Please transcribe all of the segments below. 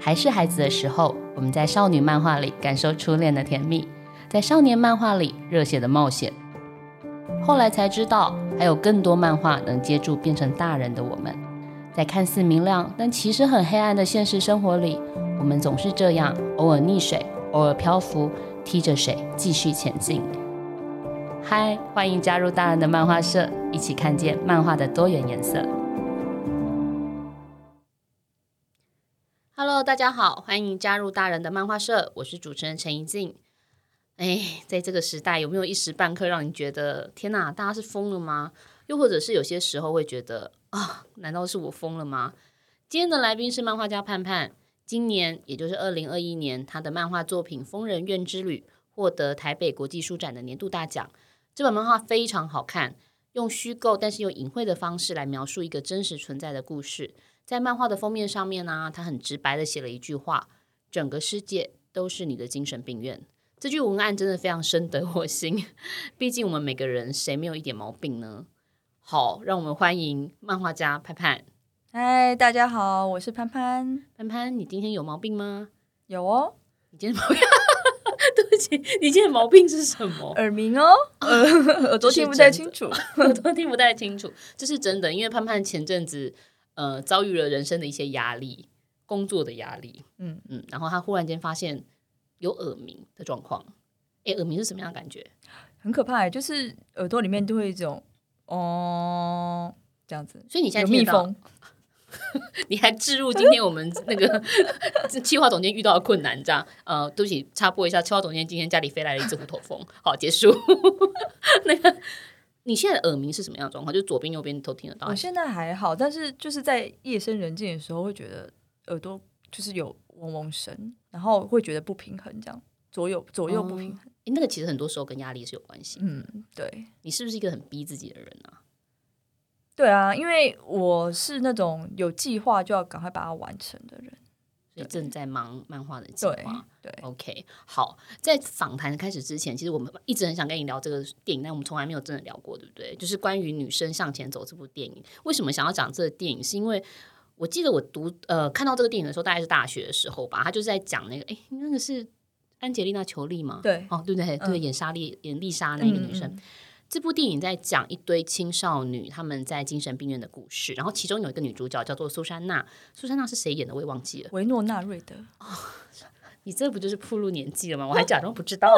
还是孩子的时候，我们在少女漫画里感受初恋的甜蜜，在少年漫画里热血的冒险。后来才知道，还有更多漫画能接住变成大人的我们。在看似明亮，但其实很黑暗的现实生活里，我们总是这样，偶尔溺水，偶尔漂浮，踢着水继续前进。嗨，欢迎加入大人的漫画社，一起看见漫画的多元颜色。Hello，大家好，欢迎加入大人的漫画社，我是主持人陈怡静。哎，在这个时代，有没有一时半刻让你觉得天哪，大家是疯了吗？又或者是有些时候会觉得啊，难道是我疯了吗？今天的来宾是漫画家盼盼，今年也就是二零二一年，他的漫画作品《疯人院之旅》获得台北国际书展的年度大奖。这本漫画非常好看，用虚构但是又隐晦的方式来描述一个真实存在的故事。在漫画的封面上面呢、啊，他很直白的写了一句话：“整个世界都是你的精神病院。”这句文案真的非常深得我心。毕竟我们每个人谁没有一点毛病呢？好，让我们欢迎漫画家盼盼。嗨，大家好，我是潘潘。潘潘，你今天有毛病吗？有哦。你今天毛病？对不起，你今天毛病是什么？耳鸣哦 耳朵听不太清楚，耳朵听不太清楚，这是真的。因为潘潘前阵子呃遭遇了人生的一些压力，工作的压力，嗯嗯，然后他忽然间发现有耳鸣的状况。哎，耳鸣是什么样的感觉？很可怕，就是耳朵里面都会一种哦这样子。所以你现在蜜蜂。你还置入今天我们那个企划总监遇到的困难，这样呃，对不起，插播一下，企划总监今天家里飞来了一只虎头蜂。好，结束。那个，你现在的耳鸣是什么样的状况？就左边、右边都听得到？我现在还好，但是就是在夜深人静的时候，会觉得耳朵就是有嗡嗡声，然后会觉得不平衡，这样左右左右不平衡。嗯，那个其实很多时候跟压力是有关系。嗯，对。你是不是一个很逼自己的人啊？对啊，因为我是那种有计划就要赶快把它完成的人，正在忙漫画的计划。对，对，OK，好。在访谈开始之前，其实我们一直很想跟你聊这个电影，但我们从来没有真的聊过，对不对？就是关于女生向前走这部电影。为什么想要讲这个电影？是因为我记得我读呃看到这个电影的时候，大概是大学的时候吧。他就是在讲那个，哎，那个是安吉丽娜·裘丽吗？对，哦，对对对，嗯、对，演莎莉演丽莎那个女生。嗯嗯这部电影在讲一堆青少女他们在精神病院的故事，然后其中有一个女主角叫做苏珊娜。苏珊娜是谁演的？我也忘记了。维诺纳瑞德。哦 你这不就是暴露年纪了吗？我还假装不知道。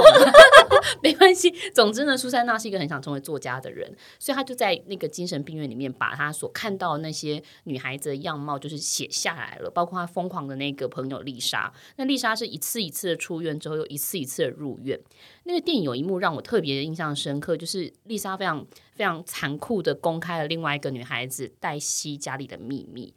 没关系。总之呢，苏珊娜是一个很想成为作家的人，所以她就在那个精神病院里面，把她所看到那些女孩子的样貌，就是写下来了。包括她疯狂的那个朋友丽莎。那丽莎是一次一次的出院之后，又一次一次的入院。那个电影有一幕让我特别印象深刻，就是丽莎非常非常残酷的公开了另外一个女孩子黛西家里的秘密。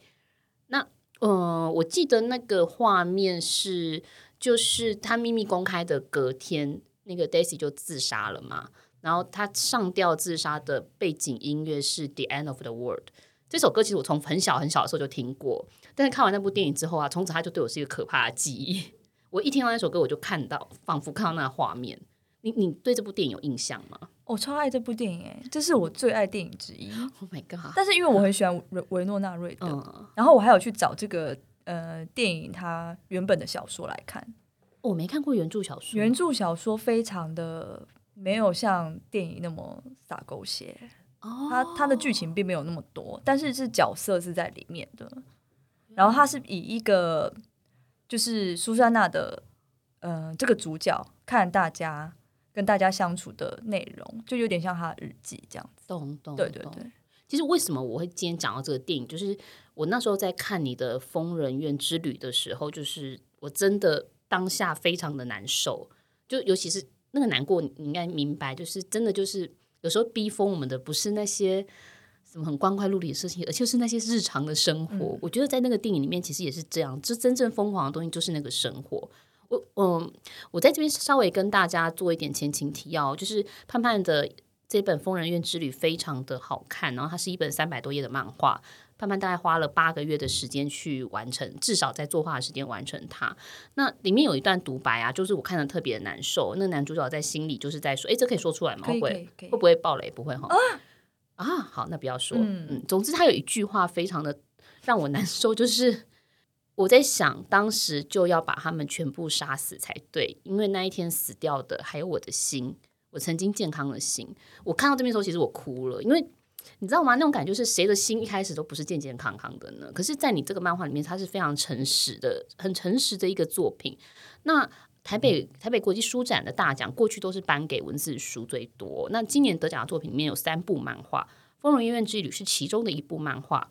那嗯、我记得那个画面是。就是他秘密公开的隔天，那个 Daisy 就自杀了嘛。然后他上吊自杀的背景音乐是《The End of the World》这首歌，其实我从很小很小的时候就听过。但是看完那部电影之后啊，从此他就对我是一个可怕的记忆。我一听到那首歌，我就看到，仿佛看到那个画面。你你对这部电影有印象吗？我超爱这部电影，哎，这是我最爱电影之一。Oh my god！但是因为我很喜欢维维诺纳瑞德，嗯、然后我还有去找这个。呃，电影它原本的小说来看，我、哦、没看过原著小说。原著小说非常的没有像电影那么洒狗血哦，它它的剧情并没有那么多，但是是角色是在里面的。然后它是以一个就是苏珊娜的呃这个主角看大家跟大家相处的内容，就有点像她的日记这样子。懂懂，对对对。其实为什么我会今天讲到这个电影，就是。我那时候在看你的《疯人院之旅》的时候，就是我真的当下非常的难受，就尤其是那个难过，你应该明白，就是真的就是有时候逼疯我们的不是那些什么很光怪陆离的事情，而就是那些日常的生活。嗯、我觉得在那个电影里面其实也是这样，就真正疯狂的东西就是那个生活。我嗯，我在这边稍微跟大家做一点前情提要，就是盼盼的这本《疯人院之旅》非常的好看，然后它是一本三百多页的漫画。盼盼大概花了八个月的时间去完成，至少在作画的时间完成它。那里面有一段独白啊，就是我看的特别的难受。那男主角在心里就是在说：“哎，这可以说出来吗？会不会会不会爆雷？不会哈？啊，啊，好，那不要说。嗯嗯，总之他有一句话非常的让我难受，就是我在想，当时就要把他们全部杀死才对，因为那一天死掉的还有我的心，我曾经健康的心。我看到这边的时候，其实我哭了，因为你知道吗？那种感觉是谁的心一开始都不是健健康康的呢？可是，在你这个漫画里面，它是非常诚实的，很诚实的一个作品。那台北台北国际书展的大奖，过去都是颁给文字书最多。那今年得奖的作品里面有三部漫画，《丰容医院之旅》是其中的一部漫画。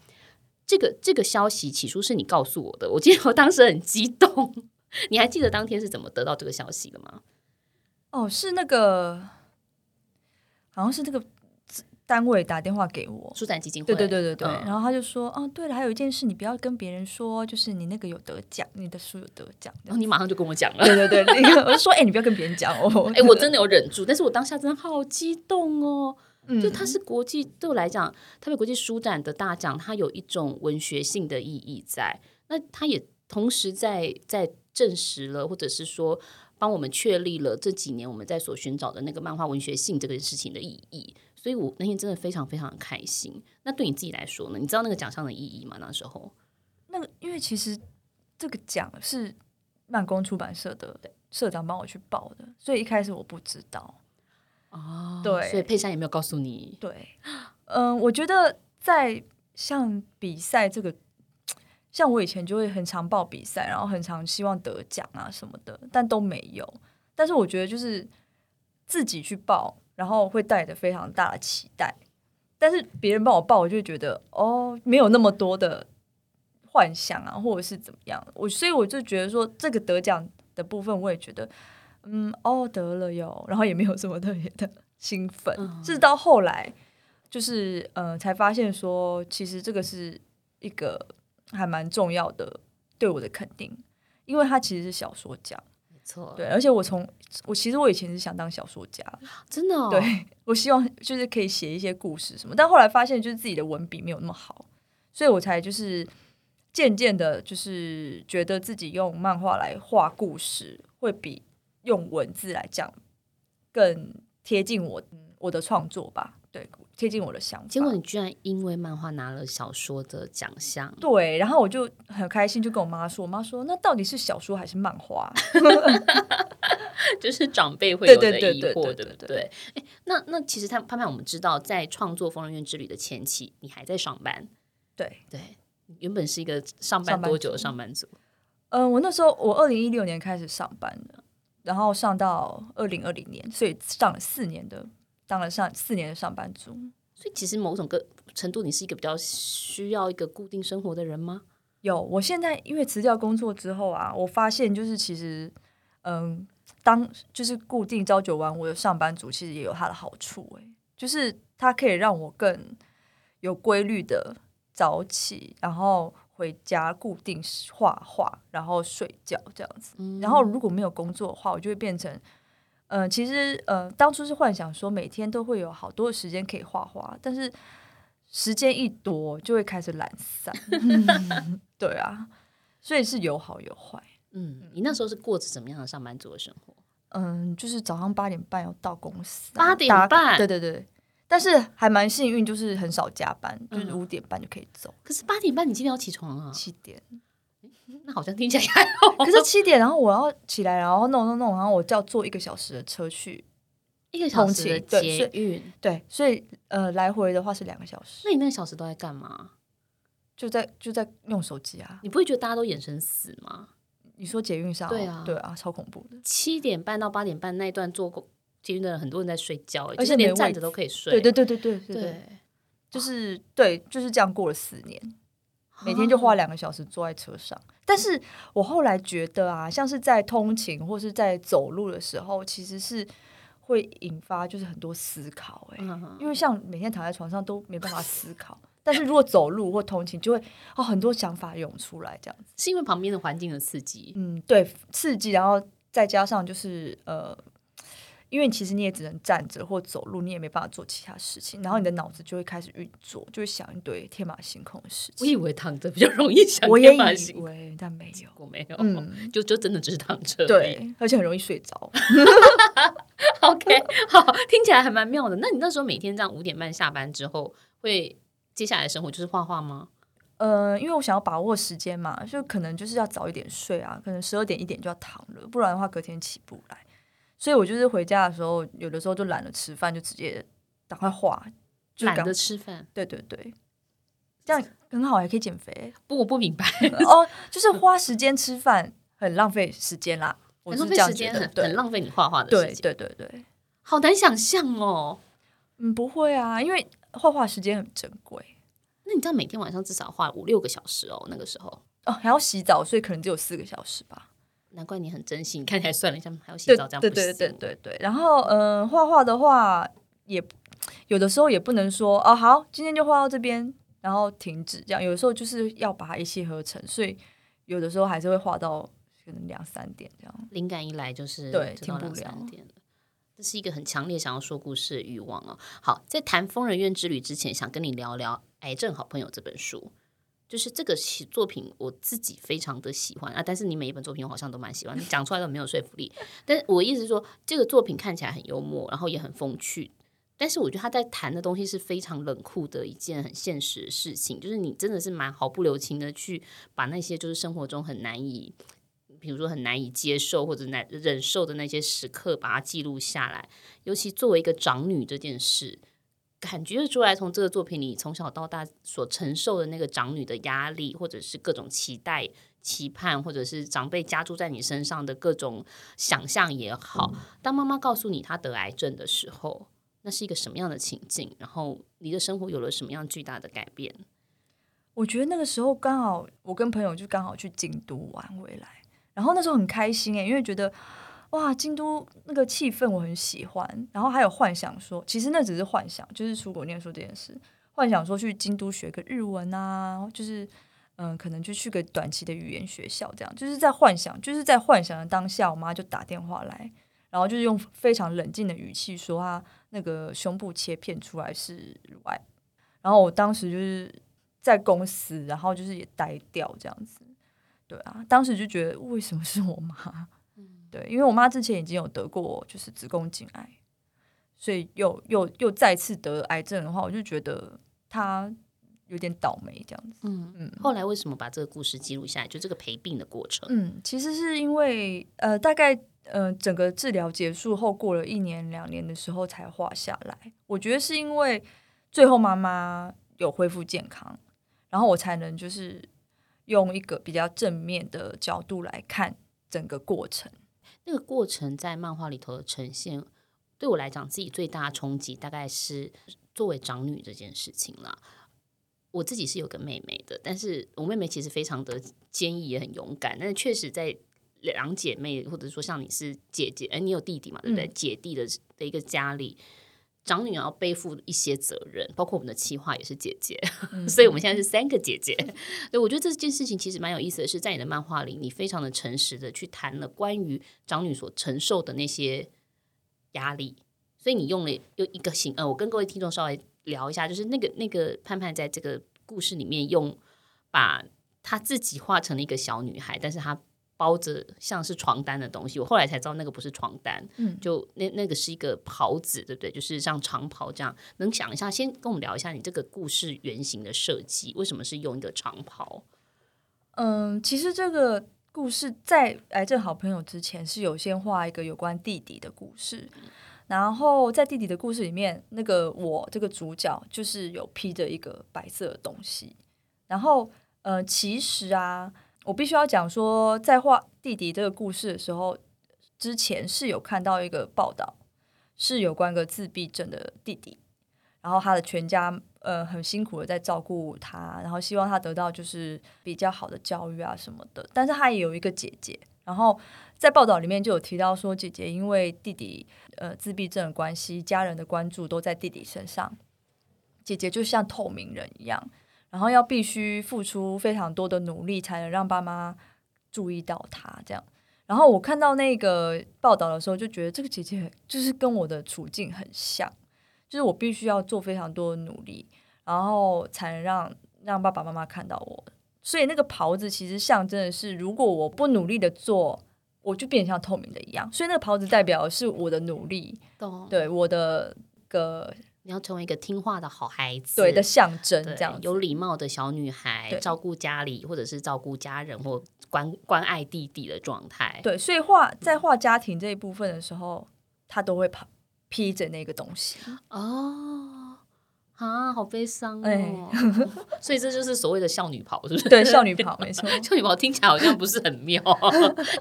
这个这个消息起初是你告诉我的，我记得我当时很激动。你还记得当天是怎么得到这个消息的吗？哦，是那个，好像是那个单位打电话给我，书展基金会。对对对对对。嗯、然后他就说：“哦，对了，还有一件事，你不要跟别人说，就是你那个有得奖，你的书有得奖。”然后你马上就跟我讲了。对对对，那个我就说：“哎，你不要跟别人讲哦。”哎，我真的有忍住，但是我当下真的好激动哦。就它是国际，对我来讲，台北国际书展的大奖，它有一种文学性的意义在。那它也同时在在证实了，或者是说帮我们确立了这几年我们在所寻找的那个漫画文学性这个事情的意义。所以我那天真的非常非常的开心。那对你自己来说呢？你知道那个奖项的意义吗？那时候，那个因为其实这个奖是漫工出版社的社长帮我去报的，所以一开始我不知道。哦，对，所以佩珊也没有告诉你。对，嗯、呃，我觉得在像比赛这个，像我以前就会很常报比赛，然后很常希望得奖啊什么的，但都没有。但是我觉得就是自己去报，然后会带着非常大的期待。但是别人帮我报，我就会觉得哦，没有那么多的幻想啊，或者是怎么样。我所以我就觉得说，这个得奖的部分，我也觉得。嗯，哦，得了哟，然后也没有什么特别的兴奋，嗯、直到后来，就是呃，才发现说，其实这个是一个还蛮重要的对我的肯定，因为他其实是小说家，没错，对，而且我从我其实我以前是想当小说家，真的、哦，对，我希望就是可以写一些故事什么，但后来发现就是自己的文笔没有那么好，所以我才就是渐渐的，就是觉得自己用漫画来画故事会比。用文字来讲，更贴近我我的创作吧，对，贴近我的想法。结果你居然因为漫画拿了小说的奖项，对，然后我就很开心，就跟我妈说，我妈说，那到底是小说还是漫画？就是长辈会有的疑惑，对，对不对？哎，那那其实他潘潘，我们知道，在创作《疯人院之旅》的前期，你还在上班，对对，原本是一个上班多久的上班族？嗯、呃，我那时候我二零一六年开始上班的。然后上到二零二零年，所以上了四年的，当了上四年的上班族。所以其实某种个程度，你是一个比较需要一个固定生活的人吗？有，我现在因为辞掉工作之后啊，我发现就是其实，嗯，当就是固定朝九晚五的上班族，其实也有它的好处诶，就是它可以让我更有规律的早起，然后。回家固定画画，然后睡觉这样子。然后如果没有工作的话，我就会变成，嗯、呃，其实，呃，当初是幻想说每天都会有好多的时间可以画画，但是时间一多就会开始懒散。对啊，所以是有好有坏。嗯，你那时候是过着怎么样的上班族的生活？嗯，就是早上八点半要到公司，八点半，对对对。但是还蛮幸运，就是很少加班，就是五点半就可以走。可是八点半你今天要起床啊？七点，那好像听起来还好。可是七点，然后我要起来，然后弄弄弄，然后我就要坐一个小时的车去一个小时的捷运。对，所以呃，来回的话是两个小时。那你那个小时都在干嘛？就在就在用手机啊。你不会觉得大家都眼神死吗？你说捷运上？对啊，对啊，超恐怖的。七点半到八点半那一段坐过。捷运的很多人在睡觉，而且连站着都可以睡。对对对对对对，对就是对，就是这样过了四年，每天就花两个小时坐在车上。但是我后来觉得啊，像是在通勤或是在走路的时候，其实是会引发就是很多思考哎、欸，因为像每天躺在床上都没办法思考，但是如果走路或通勤，就会哦很多想法涌出来，这样子是因为旁边的环境的刺激，嗯，对，刺激，然后再加上就是呃。因为其实你也只能站着或走路，你也没办法做其他事情，然后你的脑子就会开始运作，就会想一堆天马行空的事情。我以为躺着比较容易想，我也以为，但没有，我没有，嗯，就就真的只是躺着，对，而且很容易睡着。OK，好，听起来还蛮妙的。那你那时候每天这样五点半下班之后，会接下来的生活就是画画吗？呃，因为我想要把握时间嘛，就可能就是要早一点睡啊，可能十二点一点就要躺了，不然的话隔天起不来。所以我就是回家的时候，有的时候就懒得吃饭，就直接赶快画，就懒得吃饭。对对对，这样很好，还可以减肥。不，我不明白 哦，就是花时间吃饭很浪费时间啦，很浪费时间，很很浪费你画画的时间。对对对对，好难想象哦。嗯，不会啊，因为画画时间很珍贵。那你知道每天晚上至少画五六个小时哦？那个时候哦，还要洗澡，所以可能只有四个小时吧。难怪你很珍惜，你看起来算了一下，还要洗澡这样。对对对对对对。然后嗯、呃，画画的话，也有的时候也不能说哦，好，今天就画到这边，然后停止这样。有的时候就是要把它一气呵成，所以有的时候还是会画到可能两三点这样。灵感一来就是对，停不了。这是一个很强烈想要说故事的欲望哦。好，在谈疯人院之旅之前，想跟你聊聊。癌症好朋友这本书，就是这个作品，我自己非常的喜欢啊。但是你每一本作品我好像都蛮喜欢，你讲出来都没有说服力。但是我意思是说，这个作品看起来很幽默，然后也很风趣。但是我觉得他在谈的东西是非常冷酷的一件很现实的事情，就是你真的是蛮毫不留情的去把那些就是生活中很难以，比如说很难以接受或者难忍受的那些时刻，把它记录下来。尤其作为一个长女这件事。感觉出来，从这个作品里，从小到大所承受的那个长女的压力，或者是各种期待、期盼，或者是长辈加注在你身上的各种想象也好。当妈妈告诉你她得癌症的时候，那是一个什么样的情境？然后你的生活有了什么样巨大的改变？我觉得那个时候刚好，我跟朋友就刚好去京都玩回来，然后那时候很开心诶，因为觉得。哇，京都那个气氛我很喜欢，然后还有幻想说，其实那只是幻想，就是出国念书这件事，幻想说去京都学个日文啊，就是嗯，可能就去个短期的语言学校，这样，就是在幻想，就是在幻想的当下，我妈就打电话来，然后就是用非常冷静的语气说，她那个胸部切片出来是乳癌，然后我当时就是在公司，然后就是也呆掉这样子，对啊，当时就觉得为什么是我妈？对，因为我妈之前已经有得过，就是子宫颈癌，所以又又又再次得癌症的话，我就觉得她有点倒霉这样子。嗯嗯。后来为什么把这个故事记录下来？就这个陪病的过程。嗯，其实是因为呃，大概呃，整个治疗结束后，过了一年两年的时候才画下来。我觉得是因为最后妈妈有恢复健康，然后我才能就是用一个比较正面的角度来看整个过程。那个过程在漫画里头的呈现，对我来讲，自己最大的冲击大概是作为长女这件事情啦。我自己是有个妹妹的，但是我妹妹其实非常的坚毅，也很勇敢。但是确实在两姐妹，或者说像你是姐姐，哎，你有弟弟嘛？对不对？嗯、姐弟的的一个家里。长女要背负一些责任，包括我们的企划也是姐姐，嗯、所以我们现在是三个姐姐。对，我觉得这件事情其实蛮有意思的是，在你的漫画里，你非常的诚实的去谈了关于长女所承受的那些压力，所以你用了又一个形，呃，我跟各位听众稍微聊一下，就是那个那个盼盼在这个故事里面用把她自己画成了一个小女孩，但是她。包着像是床单的东西，我后来才知道那个不是床单，嗯，就那那个是一个袍子，对不对？就是像长袍这样。能想一下，先跟我们聊一下你这个故事原型的设计，为什么是用一个长袍？嗯，其实这个故事在癌症好朋友之前是有先画一个有关弟弟的故事，嗯，然后在弟弟的故事里面，那个我这个主角就是有披着一个白色的东西，然后呃，其实啊。我必须要讲说，在画弟弟这个故事的时候，之前是有看到一个报道，是有关个自闭症的弟弟，然后他的全家呃很辛苦的在照顾他，然后希望他得到就是比较好的教育啊什么的。但是他也有一个姐姐，然后在报道里面就有提到说，姐姐因为弟弟呃自闭症的关系，家人的关注都在弟弟身上，姐姐就像透明人一样。然后要必须付出非常多的努力，才能让爸妈注意到他这样。然后我看到那个报道的时候，就觉得这个姐姐就是跟我的处境很像，就是我必须要做非常多的努力，然后才能让让爸爸妈妈看到我。所以那个袍子其实象征的是，如果我不努力的做，我就变成像透明的一样。所以那个袍子代表的是我的努力，对我的个你要成为一个听话的好孩子，对的象征，这样有礼貌的小女孩，照顾家里或者是照顾家人或关关爱弟弟的状态。对，所以画在画家庭这一部分的时候，他都会披披着那个东西。哦，啊，好悲伤哦。欸、所以这就是所谓的少女袍，是不是？对，少女袍没错。少女袍听起来好像不是很妙，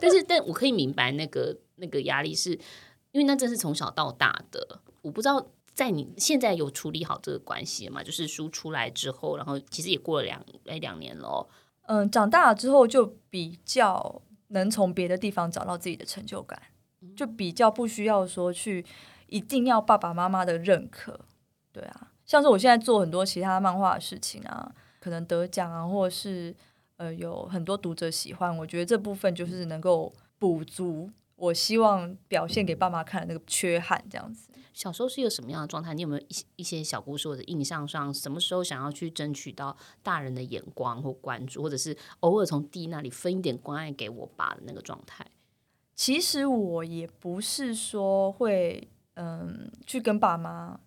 但是但我可以明白那个那个压力是，是因为那真是从小到大的，我不知道。在你现在有处理好这个关系吗？就是书出来之后，然后其实也过了两哎两年了。嗯，长大了之后就比较能从别的地方找到自己的成就感，就比较不需要说去一定要爸爸妈妈的认可。对啊，像是我现在做很多其他漫画的事情啊，可能得奖啊，或者是呃有很多读者喜欢，我觉得这部分就是能够补足我希望表现给爸妈看的那个缺憾，这样子。小时候是一个什么样的状态？你有没有一些一些小故事或者印象上，什么时候想要去争取到大人的眼光或关注，或者是偶尔从弟那里分一点关爱给我爸的那个状态？其实我也不是说会嗯去跟爸妈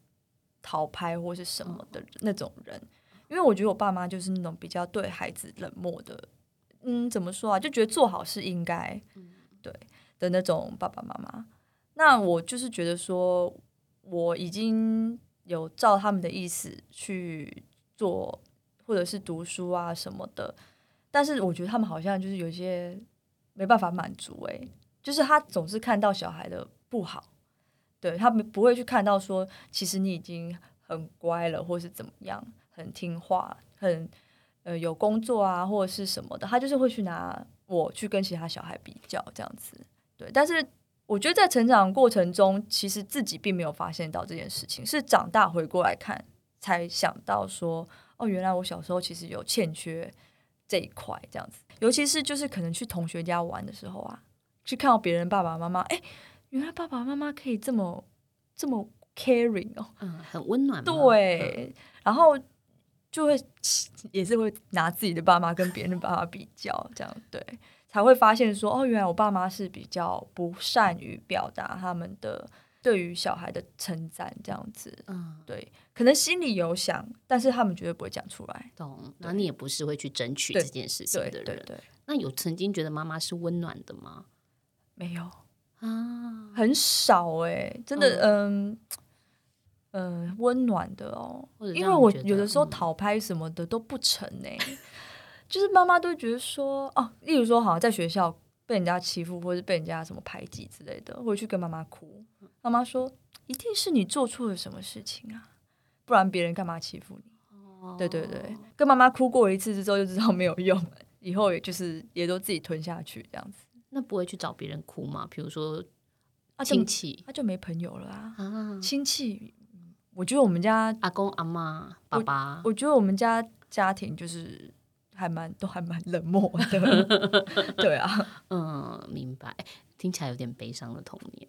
讨拍或是什么的那种人，因为我觉得我爸妈就是那种比较对孩子冷漠的，嗯，怎么说啊？就觉得做好是应该，对的那种爸爸妈妈。那我就是觉得说。我已经有照他们的意思去做，或者是读书啊什么的，但是我觉得他们好像就是有些没办法满足诶，就是他总是看到小孩的不好，对，他们不会去看到说，其实你已经很乖了，或是怎么样，很听话，很呃有工作啊，或者是什么的，他就是会去拿我去跟其他小孩比较这样子，对，但是。我觉得在成长过程中，其实自己并没有发现到这件事情，是长大回过来看才想到说，哦，原来我小时候其实有欠缺这一块，这样子。尤其是就是可能去同学家玩的时候啊，去看到别人爸爸妈妈，哎，原来爸爸妈妈可以这么这么 caring 哦，嗯，很温暖。对，嗯、然后就会 也是会拿自己的爸妈跟别人的爸妈比较，这样对。才会发现说哦，原来我爸妈是比较不善于表达他们的对于小孩的称赞，这样子。嗯，对，可能心里有想，但是他们绝对不会讲出来。懂？那你也不是会去争取这件事情的人。对对对对。那有曾经觉得妈妈是温暖的吗？没有啊，很少哎、欸，真的，嗯嗯，温、呃、暖的哦。因为我有的时候讨拍什么的都不成哎、欸。就是妈妈都会觉得说哦，例如说好像在学校被人家欺负，或者被人家什么排挤之类的，回去跟妈妈哭。妈妈说，一定是你做错了什么事情啊，不然别人干嘛欺负你？哦、对对对，跟妈妈哭过一次之后就知道没有用，以后也就是也都自己吞下去这样子。那不会去找别人哭吗？比如说亲戚，他就，就没朋友了啊。啊亲戚，我觉得我们家阿公阿妈爸爸我，我觉得我们家家庭就是。还蛮都还蛮冷漠的，对啊，嗯，明白。听起来有点悲伤的童年，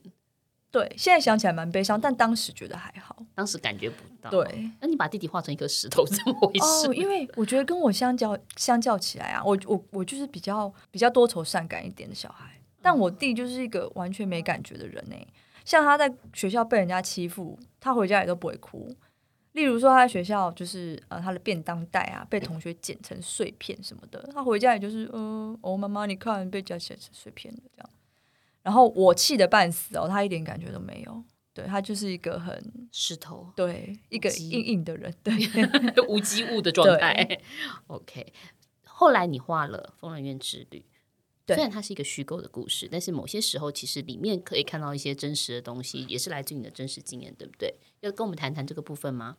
对，现在想起来蛮悲伤，但当时觉得还好，当时感觉不到。对，那你把弟弟画成一颗石头，怎么回事？哦，因为我觉得跟我相较相较起来啊，我我我就是比较比较多愁善感一点的小孩，但我弟就是一个完全没感觉的人呢。像他在学校被人家欺负，他回家也都不会哭。例如说，他在学校就是呃，他的便当袋啊被同学剪成碎片什么的，他回家也就是嗯，哦，妈妈你看被剪成碎片了这样。然后我气得半死哦，他一点感觉都没有，对，他就是一个很石头，对，一个硬硬的人，对，无机物的状态。OK，后来你画了《疯人院之旅》，对虽然它是一个虚构的故事，但是某些时候其实里面可以看到一些真实的东西，也是来自于你的真实经验，对不对？要跟我们谈谈这个部分吗？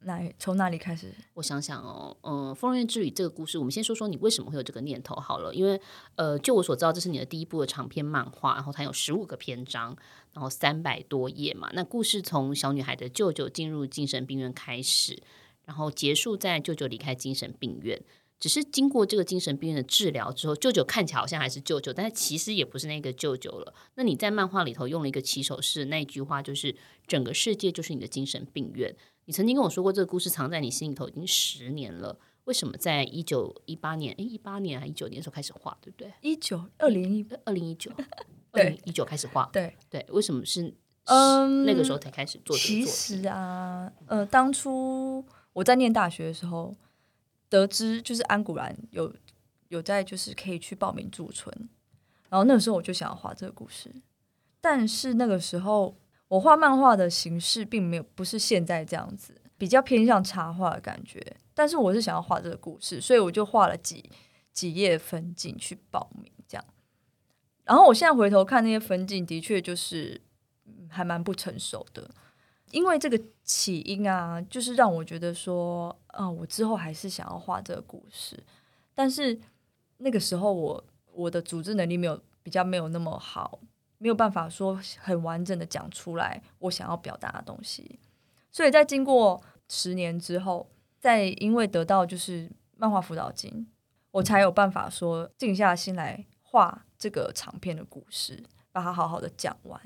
哪从哪里开始？我想想哦，嗯，《疯人院之旅》这个故事，我们先说说你为什么会有这个念头好了。因为呃，就我所知道，这是你的第一部的长篇漫画，然后它有十五个篇章，然后三百多页嘛。那故事从小女孩的舅舅进入精神病院开始，然后结束在舅舅离开精神病院。只是经过这个精神病院的治疗之后，舅舅看起来好像还是舅舅，但是其实也不是那个舅舅了。那你在漫画里头用了一个起手式，那一句话就是“整个世界就是你的精神病院”。你曾经跟我说过，这个故事藏在你心里头已经十年了。为什么在一九一八年？诶，一八年还一九年的时候开始画，对不对？一九二零一二零一九，二零一九开始画。对对，为什么是嗯，那个时候才开始做。其实啊，呃，当初我在念大学的时候，得知就是安古兰有有在就是可以去报名驻村，然后那个时候我就想要画这个故事，但是那个时候我画漫画的形式并没有不是现在这样子，比较偏向插画的感觉。但是我是想要画这个故事，所以我就画了几几页分镜去报名这样。然后我现在回头看那些分镜，的确就是还蛮不成熟的，因为这个起因啊，就是让我觉得说，啊、呃，我之后还是想要画这个故事，但是那个时候我我的组织能力没有比较没有那么好，没有办法说很完整的讲出来我想要表达的东西，所以在经过十年之后，在因为得到就是漫画辅导金，我才有办法说静下心来画这个长篇的故事，把它好好的讲完。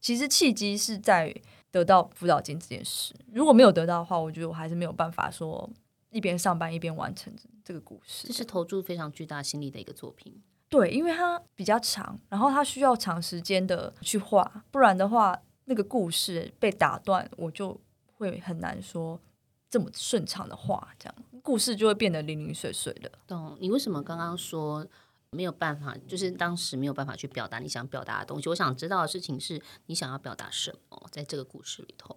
其实契机是在得到辅导金这件事，如果没有得到的话，我觉得我还是没有办法说一边上班一边完成这个故事。这是投注非常巨大心力的一个作品。对，因为它比较长，然后它需要长时间的去画，不然的话，那个故事被打断，我就会很难说这么顺畅的画，这样故事就会变得零零碎碎的。懂？你为什么刚刚说？没有办法，就是当时没有办法去表达你想表达的东西。我想知道的事情是你想要表达什么，在这个故事里头。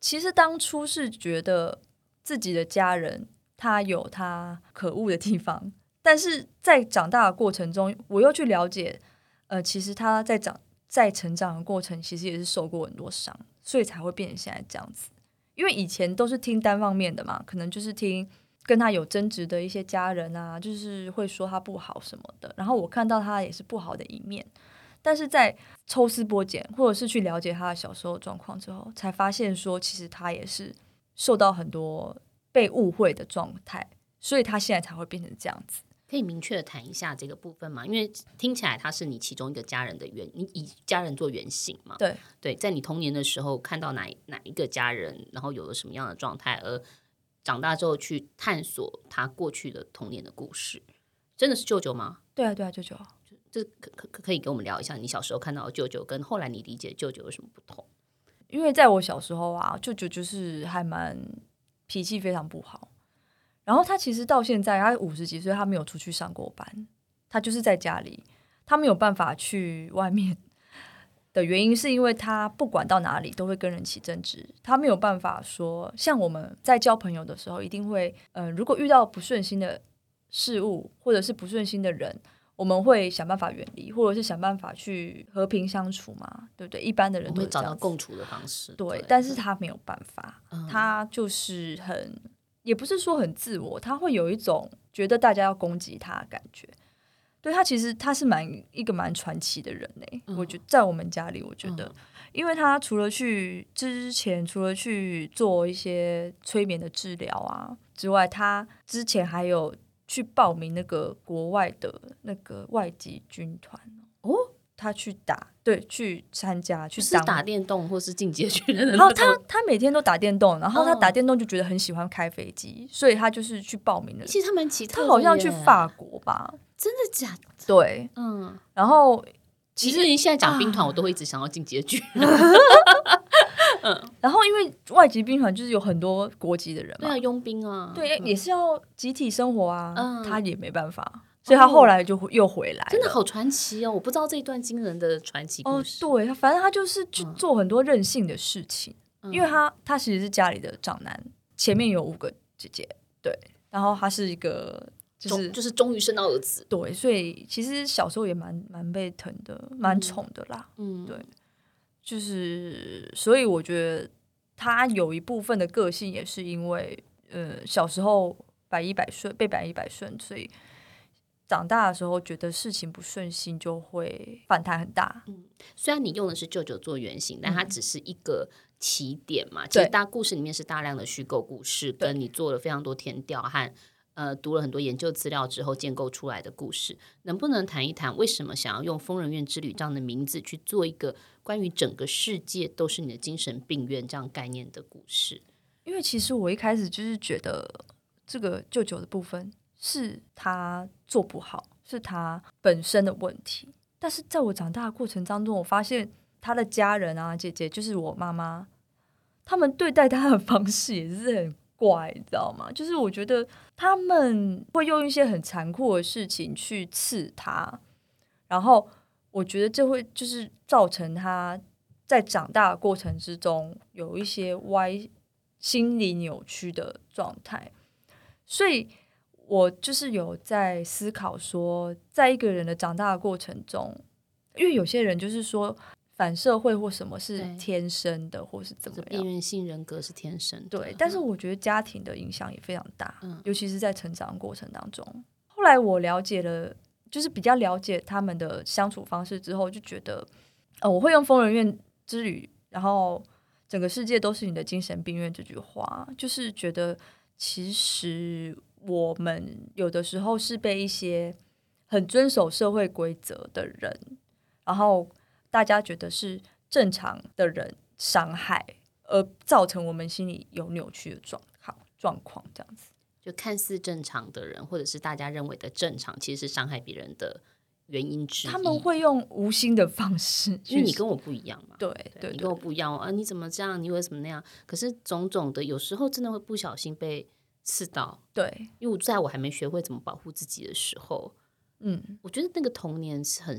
其实当初是觉得自己的家人他有他可恶的地方，但是在长大的过程中，我又去了解，呃，其实他在长在成长的过程，其实也是受过很多伤，所以才会变成现在这样子。因为以前都是听单方面的嘛，可能就是听。跟他有争执的一些家人啊，就是会说他不好什么的。然后我看到他也是不好的一面，但是在抽丝剥茧，或者是去了解他的小时候状况之后，才发现说，其实他也是受到很多被误会的状态，所以他现在才会变成这样子。可以明确的谈一下这个部分吗？因为听起来他是你其中一个家人的原，你以家人做原型嘛？对对，在你童年的时候看到哪哪一个家人，然后有了什么样的状态，而长大之后去探索他过去的童年的故事，真的是舅舅吗？对啊，对啊，舅舅。这可可可可以跟我们聊一下，你小时候看到的舅舅跟后来你理解舅舅有什么不同？因为在我小时候啊，舅舅就是还蛮脾气非常不好。然后他其实到现在，他五十几岁，他没有出去上过班，他就是在家里，他没有办法去外面。的原因是因为他不管到哪里都会跟人起争执，他没有办法说像我们在交朋友的时候一定会，呃，如果遇到不顺心的事物或者是不顺心的人，我们会想办法远离，或者是想办法去和平相处嘛，对不对？一般的人都会找到共处的方式，对，对，但是他没有办法，嗯，他就是很，也不是说很自我，他会有一种觉得大家要攻击他的感觉。对，他其实他是蛮一个蛮传奇的人呢，嗯、我觉得在我们家里，我觉得，嗯、因为他除了去之前除了去做一些催眠的治疗啊之外，他之前还有去报名那个国外的那个外籍军团哦，他去打，对，去参加去当打电动或是进阶 军人，然后他他每天都打电动，然后他打电动就觉得很喜欢开飞机，哦、所以他就是去报名的。其实他蛮奇他好像去法国吧。真的假的？对，嗯，然后其实你现在讲兵团，我都会一直想要进结局。嗯，然后因为外籍兵团就是有很多国籍的人嘛，对啊，佣兵啊，对，也是要集体生活啊，他也没办法，所以他后来就又回来。真的好传奇哦！我不知道这一段惊人的传奇故事。哦，对，反正他就是去做很多任性的事情，因为他他其实是家里的长男，前面有五个姐姐，对，然后他是一个。就是就是终于生到儿子，对，所以其实小时候也蛮蛮被疼的，蛮宠的啦。嗯，对，就是所以我觉得他有一部分的个性也是因为，呃，小时候百依百顺，被百依百顺，所以长大的时候觉得事情不顺心就会反弹很大。嗯，虽然你用的是舅舅做原型，但它只是一个起点嘛。嗯，其实大故事里面是大量的虚构故事，跟你做了非常多填调和。呃，读了很多研究资料之后建构出来的故事，能不能谈一谈为什么想要用《疯人院之旅》这样的名字去做一个关于整个世界都是你的精神病院这样概念的故事？因为其实我一开始就是觉得这个舅舅的部分是他做不好，是他本身的问题。但是在我长大的过程当中，我发现他的家人啊，姐姐就是我妈妈，他们对待他的方式也是很怪，你知道吗？就是我觉得他们会用一些很残酷的事情去刺他，然后我觉得这会就是造成他在长大的过程之中有一些歪心理扭曲的状态，所以。我就是有在思考说，在一个人的长大的过程中，因为有些人就是说反社会或什么是天生的，或是怎么样，边缘性人格是天生的。对，但是我觉得家庭的影响也非常大，嗯，尤其是在成长过程当中。后来我了解了，就是比较了解他们的相处方式之后，就觉得，呃，我会用疯人院之旅，然后整个世界都是你的精神病院这句话，就是觉得其实。我们有的时候是被一些很遵守社会规则的人，然后大家觉得是正常的人伤害，而造成我们心里有扭曲的状况状况，这样子。就看似正常的人，或者是大家认为的正常，其实是伤害别人的原因之一。他们会用无心的方式，因为你跟我不一样嘛。对对，你跟我不一样啊！你怎么这样？你为什么那样？可是种种的，有时候真的会不小心被。刺到，对，因为我在我还没学会怎么保护自己的时候，嗯，我觉得那个童年是很，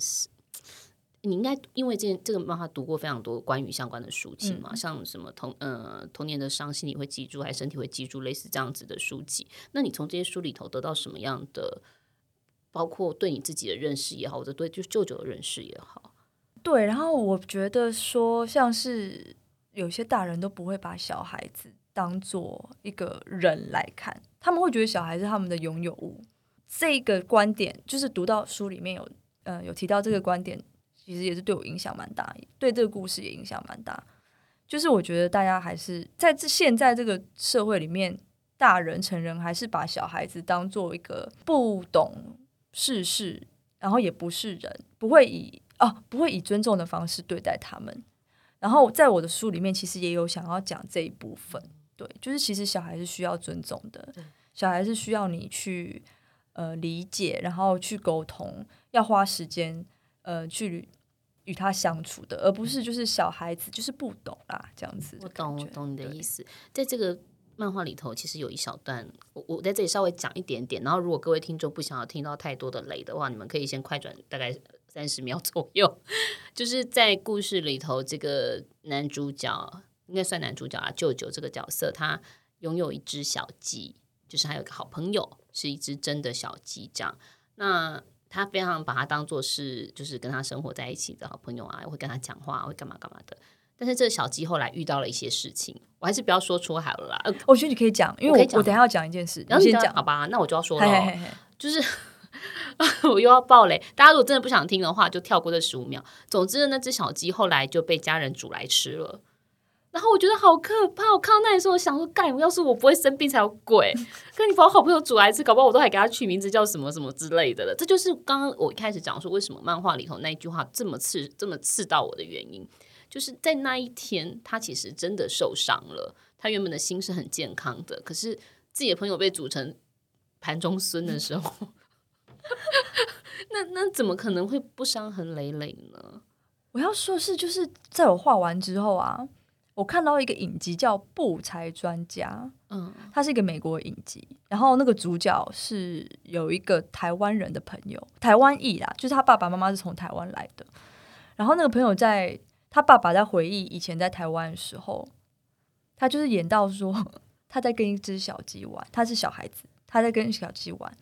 你应该因为这这个漫画读过非常多关于相关的书籍嘛，嗯、像什么童呃童年的伤心你会记住，还是身体会记住，类似这样子的书籍。那你从这些书里头得到什么样的，包括对你自己的认识也好，或者对就是舅舅的认识也好，对。然后我觉得说，像是有些大人都不会把小孩子。当做一个人来看，他们会觉得小孩是他们的拥有物。这个观点就是读到书里面有，呃，有提到这个观点，其实也是对我影响蛮大，对这个故事也影响蛮大。就是我觉得大家还是在这现在这个社会里面，大人成人还是把小孩子当做一个不懂世事，然后也不是人，不会以哦，不会以尊重的方式对待他们。然后在我的书里面，其实也有想要讲这一部分。对，就是其实小孩是需要尊重的，对小孩是需要你去呃理解，然后去沟通，要花时间呃去与他相处的，而不是就是小孩子就是不懂啦这样子。我懂，我懂你的意思。在这个漫画里头，其实有一小段，我我在这里稍微讲一点点，然后如果各位听众不想要听到太多的雷的话，你们可以先快转大概三十秒左右。就是在故事里头，这个男主角。应该算男主角啊，舅舅这个角色，他拥有一只小鸡，就是还有一个好朋友，是一只真的小鸡。这样，那他非常把他当做是，就是跟他生活在一起的好朋友啊，会跟他讲话，会干嘛干嘛的。但是这个小鸡后来遇到了一些事情，我还是不要说出好了啦。我觉得你可以讲，因为我我，我等下要讲一件事，然后你先讲好吧？那我就要说了，嘿嘿嘿就是 我又要爆雷。大家如果真的不想听的话，就跳过这十五秒。总之，那只小鸡后来就被家人煮来吃了。然后我觉得好可怕，我看到那里时候，我想说，干，要是我不会生病才有鬼。跟你把我好朋友煮来吃，搞不好我都还给他取名字叫什么什么之类的了。这就是刚刚我一开始讲说，为什么漫画里头那一句话这么刺，这么刺到我的原因，就是在那一天，他其实真的受伤了。他原本的心是很健康的，可是自己的朋友被煮成盘中孙的时候，那那怎么可能会不伤痕累累呢？我要说的是，就是在我画完之后啊。我看到一个影集叫《不才专家》，嗯，它是一个美国影集，然后那个主角是有一个台湾人的朋友，台湾裔啦，就是他爸爸妈妈是从台湾来的，然后那个朋友在他爸爸在回忆以前在台湾的时候，他就是演到说他在跟一只小鸡玩，他是小孩子，他在跟小鸡玩，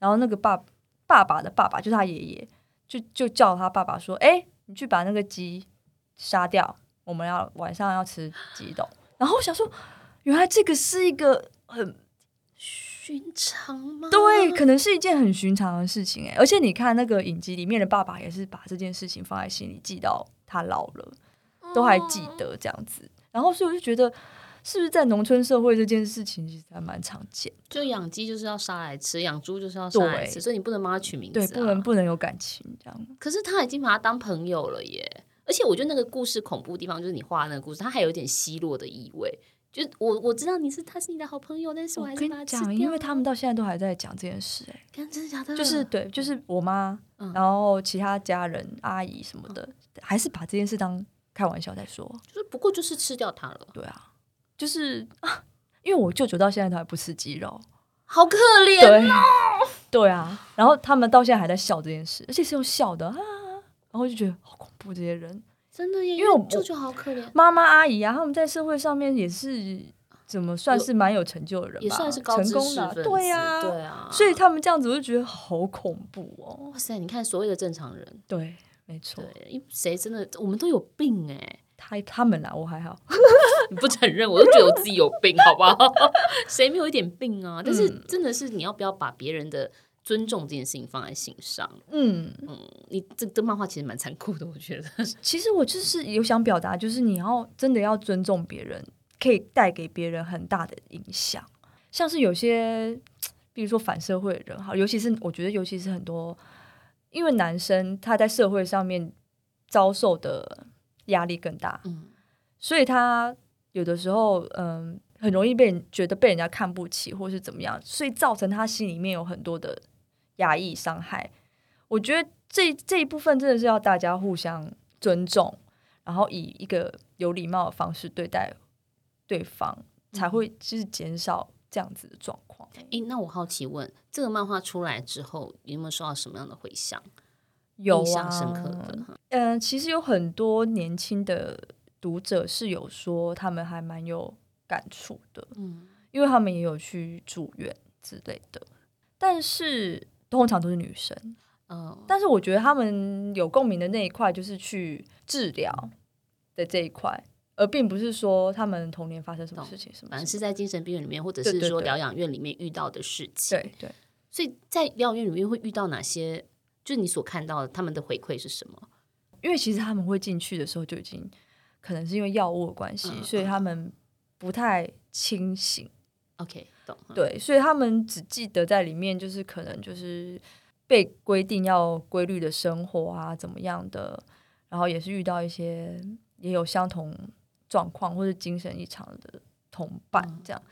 然后那个爸爸爸的爸爸就是他爷爷，就就叫他爸爸说：“哎，你去把那个鸡杀掉。”我们要晚上要吃几斗，然后我想说，原来这个是一个很寻常吗？对，可能是一件很寻常的事情哎。而且你看那个影集里面的爸爸也是把这件事情放在心里，记到他老了都还记得这样子。嗯、然后所以我就觉得，是不是在农村社会这件事情其实还蛮常见？就养鸡就是要杀来吃，养猪就是要杀来吃，对所以你不能帮它取名字、啊，对，不能不能有感情这样。可是他已经把它当朋友了耶。而且我觉得那个故事恐怖的地方就是你画的那个故事，它还有点奚落的意味。就我我知道你是他是你的好朋友，但是我还是把他讲，因为他们到现在都还在讲这件事、欸。哎，真的假的？就是对，就是我妈，嗯、然后其他家人、阿姨什么的，嗯、还是把这件事当开玩笑在说，就是不过就是吃掉它了。对啊，就是啊，因为我舅舅到现在他还不吃鸡肉，好可怜哦。对啊，然后他们到现在还在笑这件事，而且是用笑的啊，然后就觉得好恐怖，这些人真的耶，因为我舅舅好可怜，妈妈阿姨啊，他们在社会上面也是怎么算是蛮有成就的人吧，也算是高知识成功的，对呀，对啊，所以他们这样子我就觉得好恐怖哦。哇塞，你看所谓的正常人，对。没错，谁真的我们都有病哎、欸，他他们啦，我还好，你不承认，我都觉得我自己有病，好不好？谁没有一点病啊？但是真的是你要不要把别人的尊重这件事情放在心上？嗯嗯，你这这漫画其实蛮残酷的，我觉得。其实我就是有想表达，就是你要真的要尊重别人，可以带给别人很大的影响。像是有些，比如说反社会的人，哈，尤其是我觉得，尤其是很多。因为男生他在社会上面遭受的压力更大，嗯，所以他有的时候嗯很容易被人觉得被人家看不起，或是怎么样，所以造成他心里面有很多的压抑伤害。我觉得这这一部分真的是要大家互相尊重，然后以一个有礼貌的方式对待对方，才会就是减少这样子的状况。诶，那我好奇问，这个漫画出来之后，你有没有收到什么样的回响？有啊，印象深刻的。嗯、呃，其实有很多年轻的读者是有说，他们还蛮有感触的。嗯，因为他们也有去住院之类的，但是通常都是女生。嗯，但是我觉得他们有共鸣的那一块，就是去治疗的这一块。而并不是说他们童年发生什么事情，什么，反正是在精神病院里面，或者是说疗养院里面遇到的事情。对对，对，所以在疗养院里面会遇到哪些？就是你所看到的，他们的回馈是什么？因为其实他们会进去的时候就已经可能是因为药物的关系，嗯、所以他们不太清醒。OK，懂。对，所以他们只记得在里面，就是可能就是被规定要规律的生活啊，怎么样的，然后也是遇到一些也有相同。状况或者精神异常的同伴这样，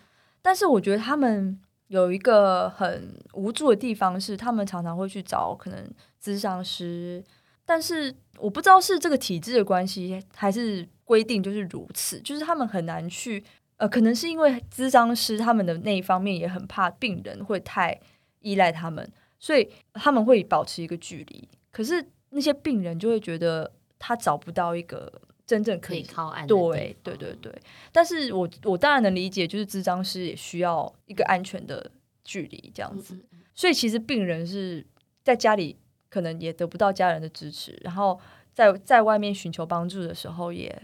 但是我觉得他们有一个很无助的地方是，他们常常会去找可能咨商师，但是我不知道是这个体制的关系，还是规定就是如此，就是他们很难去，呃，可能是因为咨商师他们的那一方面也很怕病人会太依赖他们，所以他们会保持一个距离，可是那些病人就会觉得他找不到一个。真正可以，靠岸，对对对对，但是我我当然能理解，就是咨商师也需要一个安全的距离这样子，所以其实病人是在家里可能也得不到家人的支持，然后在在外面寻求帮助的时候，也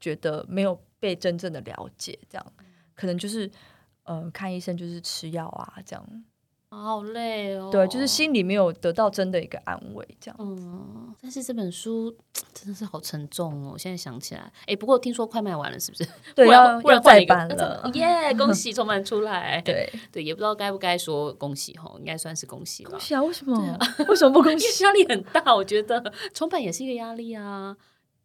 觉得没有被真正的了解，这样可能就是嗯、呃，看医生就是吃药啊这样。好累哦，对，就是心里没有得到真的一个安慰，这样。嗯，但是这本书真的是好沉重哦，我现在想起来，哎，不过听说快卖完了，是不是？对，要要再版了，耶！Yeah, 恭喜 重版出来。对对，也不知道该不该说恭喜哈，应该算是恭喜吧。恭喜啊？为什么？啊、为什么不恭 喜？压力很大，我觉得重版也是一个压力啊。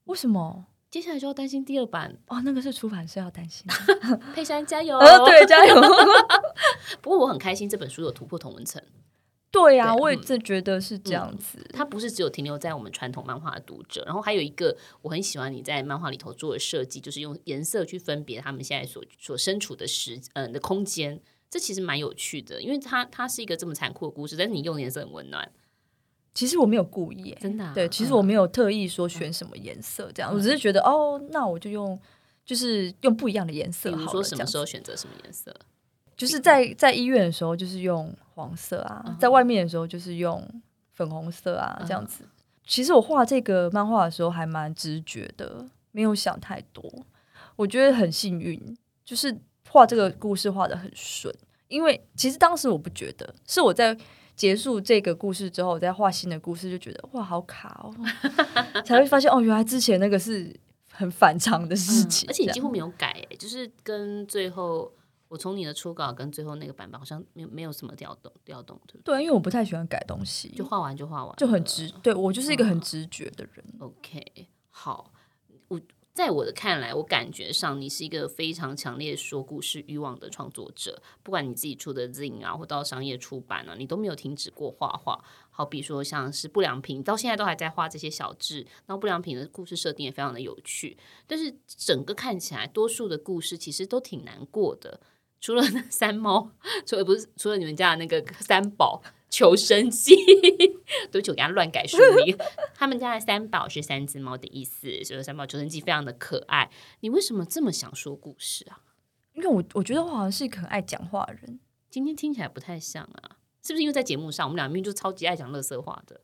为什么？接下来就要担心第二版哦，那个是出版社要担心。佩珊加油，呃、对，加油。不过我很开心，这本书有突破同文层。对呀、啊，我也是觉得是这样子、嗯。它不是只有停留在我们传统漫画的读者，然后还有一个我很喜欢你在漫画里头做的设计，就是用颜色去分别他们现在所所身处的时嗯、呃、的空间。这其实蛮有趣的，因为它它是一个这么残酷的故事，但是你用颜色很温暖。其实我没有故意，真的、啊。对，其实我没有特意说选什么颜色，这样、嗯，我只是觉得哦，那我就用，就是用不一样的颜色。比如说什么时候选择什么颜色？就是在在医院的时候，就是用黄色啊；嗯、在外面的时候，就是用粉红色啊，这样子。嗯、其实我画这个漫画的时候还蛮直觉的，没有想太多。我觉得很幸运，就是画这个故事画得很顺。因为其实当时我不觉得，是我在。结束这个故事之后，我再画新的故事，就觉得哇，好卡哦，才会发现哦，原来之前那个是很反常的事情，嗯、而且你几乎没有改，就是跟最后我从你的初稿跟最后那个版本好像没有没有什么调动调动，对对，因为我不太喜欢改东西，就画完就画完，就很直，对我就是一个很直觉的人。嗯、OK，好，我。在我的看来，我感觉上你是一个非常强烈说故事欲望的创作者。不管你自己出的 zine 啊，或到商业出版啊，你都没有停止过画画。好比说像是不良品，到现在都还在画这些小志，然后不良品的故事设定也非常的有趣，但是整个看起来，多数的故事其实都挺难过的。除了那三猫，除了不是除了你们家的那个三宝求生记，对不起，我给他乱改书名。他们家的三宝是三只猫的意思，所以三宝求生记非常的可爱。你为什么这么想说故事啊？因为我我觉得我好像是一个很爱讲话的人。今天听起来不太像啊，是不是因为在节目上我们两个明明就超级爱讲乐色话的？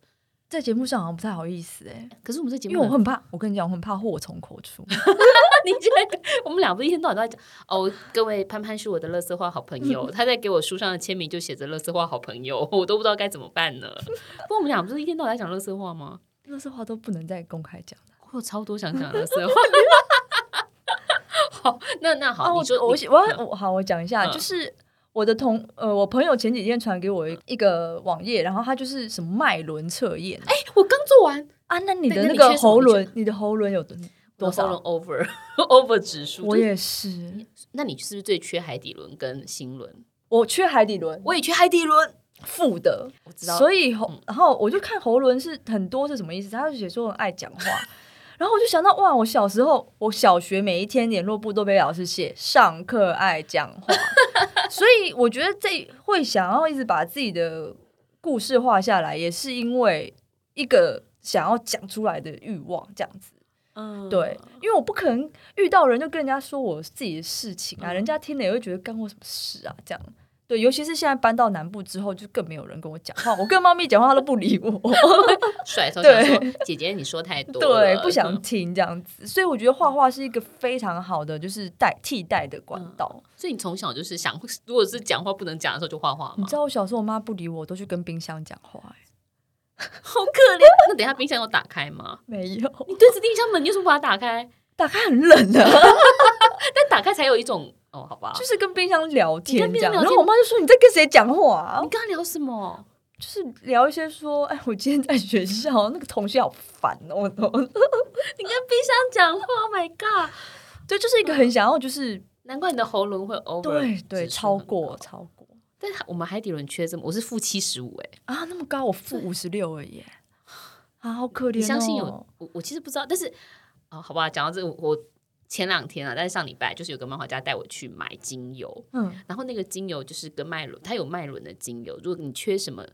在节目上好像不太好意思哎、欸，可是我们在节目，因为我很怕，我跟你讲，我很怕祸从口出。你觉得我们俩不一天到晚都在讲哦？各位，潘潘是我的乐色话好朋友，他在给我书上的签名就写着“乐色话好朋友”，我都不知道该怎么办呢。不过我们俩不是一天到晚在讲乐色话吗？乐色话都不能再公开讲了，我有超多想讲的垃圾话。好，那那好，哦、你说我我我要我好，我讲一下，嗯、就是。我的同呃，我朋友前几天传给我一个网页，然后他就是什么脉轮测验。哎，我刚做完啊，那你的那个喉轮，你，你的喉轮有多少？over over 指数？我也是。那你是不是最缺海底轮跟心轮？我缺海底轮，我也缺海底轮，负的。我知道。所以喉，然后我就看喉轮是很多是什么意思？他就写说很爱讲话。然后我就想到，哇！我小时候，我小学每一天联络簿都被老师写上课爱讲话，所以我觉得这会想要一直把自己的故事画下来，也是因为一个想要讲出来的欲望，这样子。嗯，对，因为我不可能遇到人就跟人家说我自己的事情啊，嗯、人家听了也会觉得干我什么事啊，这样。对，尤其是现在搬到南部之后，就更没有人跟我讲话。我跟猫咪讲话，它都不理我，甩头想说：“姐姐，你说太多了。”对，不想听这样子。所以我觉得画画是一个非常好的，就是代替代的管道。嗯、所以你从小就是想，如果是讲话不能讲的时候，就画画。你知道我小时候我妈不理我，我都去跟冰箱讲话，好可怜。那等一下冰箱有打开吗？没有。你对着冰箱门，你为什么把它打开？打开很冷的，但打开才有一种。哦，好吧，就是跟冰箱聊天这样，然后我妈就说：“你在跟谁讲话啊？”你跟他聊什么？就是聊一些说：“哎，我今天在学校，那个同学好烦哦。” 你跟冰箱讲话，Oh my god！对，就是一个很想要，就是 难怪你的喉咙会 over，对对，超过超过。但是我们海底轮缺这么，我是负七十五哎啊，那么高，我负五十六而已，啊，好可怜。你相信有我？我其实不知道，但是啊，好吧，讲到这个我。前两天啊，但是上礼拜就是有个漫画家带我去买精油，嗯，然后那个精油就是跟脉轮，它有脉轮的精油。如果你缺什么，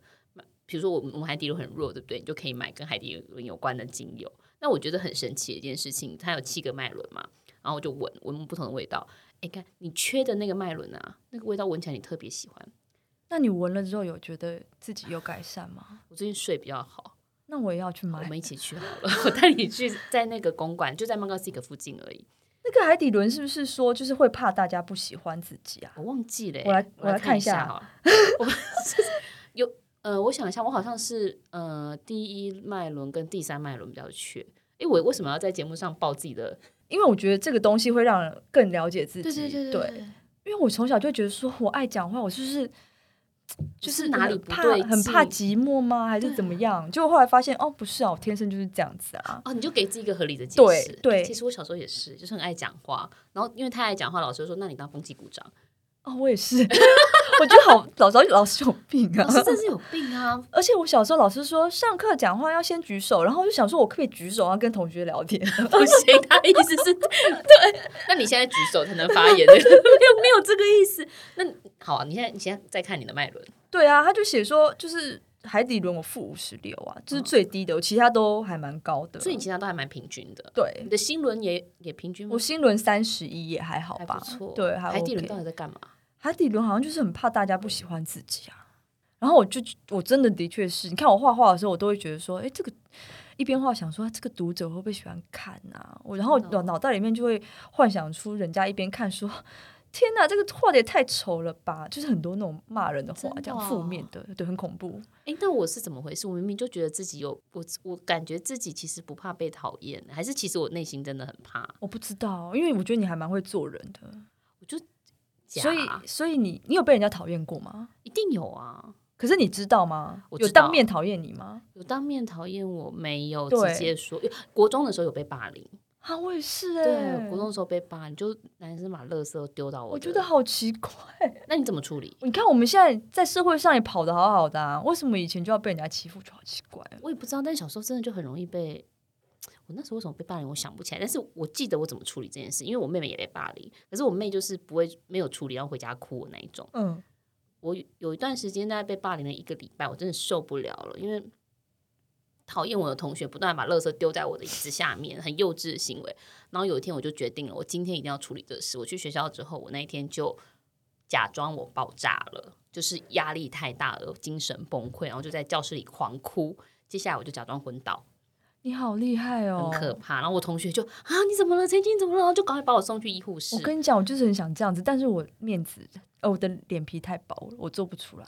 比如说我我们海底轮很弱，对不对？你就可以买跟海底轮有关的精油。那我觉得很神奇的一件事情，它有七个脉轮嘛，然后我就闻闻不同的味道。哎，看你缺的那个脉轮啊，那个味道闻起来你特别喜欢。那你闻了之后有觉得自己有改善吗？我最近睡比较好。那我也要去买，我们一起去好了。我带你去，在那个公馆，就在 Mangasek 附近而已。那个海底轮是不是说就是会怕大家不喜欢自己啊？我忘记了，我来我来看一下哈。有呃，我想一下，我好像是呃第一脉轮跟第三脉轮比较缺。哎，我为什么要在节目上报自己的？因为我觉得这个东西会让人更了解自己。对对对对，对。因为我从小就觉得说我爱讲话，我是不是？就是哪里怕很怕寂寞吗？还是怎么样？就后来发现哦，不是啊，我天生就是这样子啊。哦，你就给自己一个合理的解释。对对，其实我小时候也是，就是很爱讲话。然后因为太爱讲话，老师就说：“那你当风纪股长。”哦，我也是。我觉得好，老师老师有病啊！老师真是有病啊！而且我小时候老师说，上课讲话要先举手，然后我就想说，我可以举手，然后跟同学聊天。不行，他意思是 对。那你现在举手才能发言，没有 没有这个意思。那好啊，你现在你现在再看你的脉轮。对啊，他就写说，就是海底轮我负五十六啊，这、就是最低的，我其他都还蛮高的，所以你其他都还蛮平均的。对，你的心轮也也平均吗？我心轮三十一也还好吧，不错。对海底轮到底在干嘛？海底轮好像就是很怕大家不喜欢自己啊。然后我就我真的的确是，你看我画画的时候，我都会觉得说，哎，这个一边画想说，这个读者会不会喜欢看啊？我然后脑脑袋里面就会幻想出人家一边看说。天哪，这个画的也太丑了吧！就是很多那种骂人的话，这样负面的，对，很恐怖。哎，那我是怎么回事？我明明就觉得自己有我，我感觉自己其实不怕被讨厌，还是其实我内心真的很怕？我不知道，因为我觉得你还蛮会做人的。所以，所以你你有被人家讨厌过吗？一定有啊！可是你知道吗？我有当面讨厌你吗？有当面讨厌我没有直接说。国中的时候有被霸凌。啊，我也是哎、欸。对，国中的时候被霸，你就男生把垃圾丢到我。我觉得好奇怪。那你怎么处理？你看我们现在在社会上也跑得好好的啊，为什么以前就要被人家欺负？就好奇怪。我也不知道，但小时候真的就很容易被。我那时候为什么被霸凌？我想不起来。但是我记得我怎么处理这件事，因为我妹妹也被霸凌，可是我妹就是不会没有处理，然后回家哭的那一种。嗯。我有一段时间大概被霸凌了一个礼拜，我真的受不了了，因为。讨厌我的同学不断把垃圾丢在我的椅子下面，很幼稚的行为。然后有一天我就决定了，我今天一定要处理这事。我去学校之后，我那一天就假装我爆炸了，就是压力太大了，精神崩溃，然后就在教室里狂哭。接下来我就假装昏倒。你好厉害哦，很可怕。然后我同学就啊，你怎么了？曾经怎么了？就赶快把我送去医护室。我跟你讲，我就是很想这样子，但是我面子，哦，我的脸皮太薄了，我做不出来。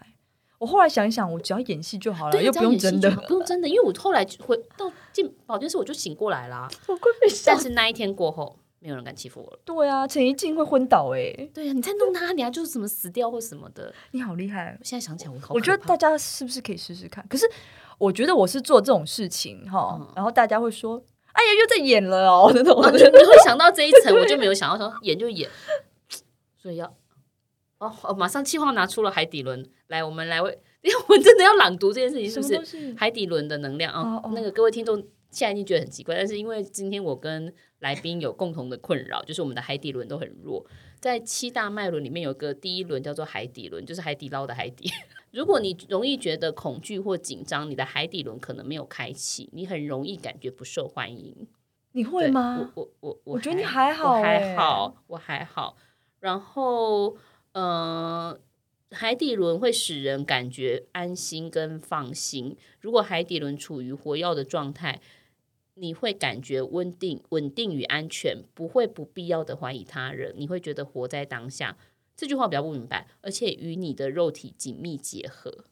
我后来想一想，我只要演戏就好了，又不用真的，不用真的，因为我后来回到进保健室，我就醒过来啦。但是那一天过后，没有人敢欺负我了。对啊，陈一静会昏倒哎、欸。对啊，你在弄他，你还就是怎么死掉或什么的。你好厉害！现在想起来我好，我觉得大家是不是可以试试看？可是我觉得我是做这种事情哈，嗯、然后大家会说：“哎呀，又在演了哦。”那种，你会想到这一层，我就没有想到说演就演，所以要哦，马上计划拿出了海底轮来，我们来为。因为我真的要朗读这件事情，是不是海底轮的能量啊？那个各位听众现在已经觉得很奇怪，但是因为今天我跟来宾有共同的困扰，就是我们的海底轮都很弱。在七大脉轮里面，有个第一轮叫做海底轮，就是海底捞的海底。如果你容易觉得恐惧或紧张，你的海底轮可能没有开启，你很容易感觉不受欢迎。你会吗？我我我我，我觉得你还好，我还好，我还好。然后，嗯、呃。海底轮会使人感觉安心跟放心。如果海底轮处于活跃的状态，你会感觉稳定、稳定与安全，不会不必要的怀疑他人。你会觉得活在当下。这句话比较不明白，而且与你的肉体紧密结合，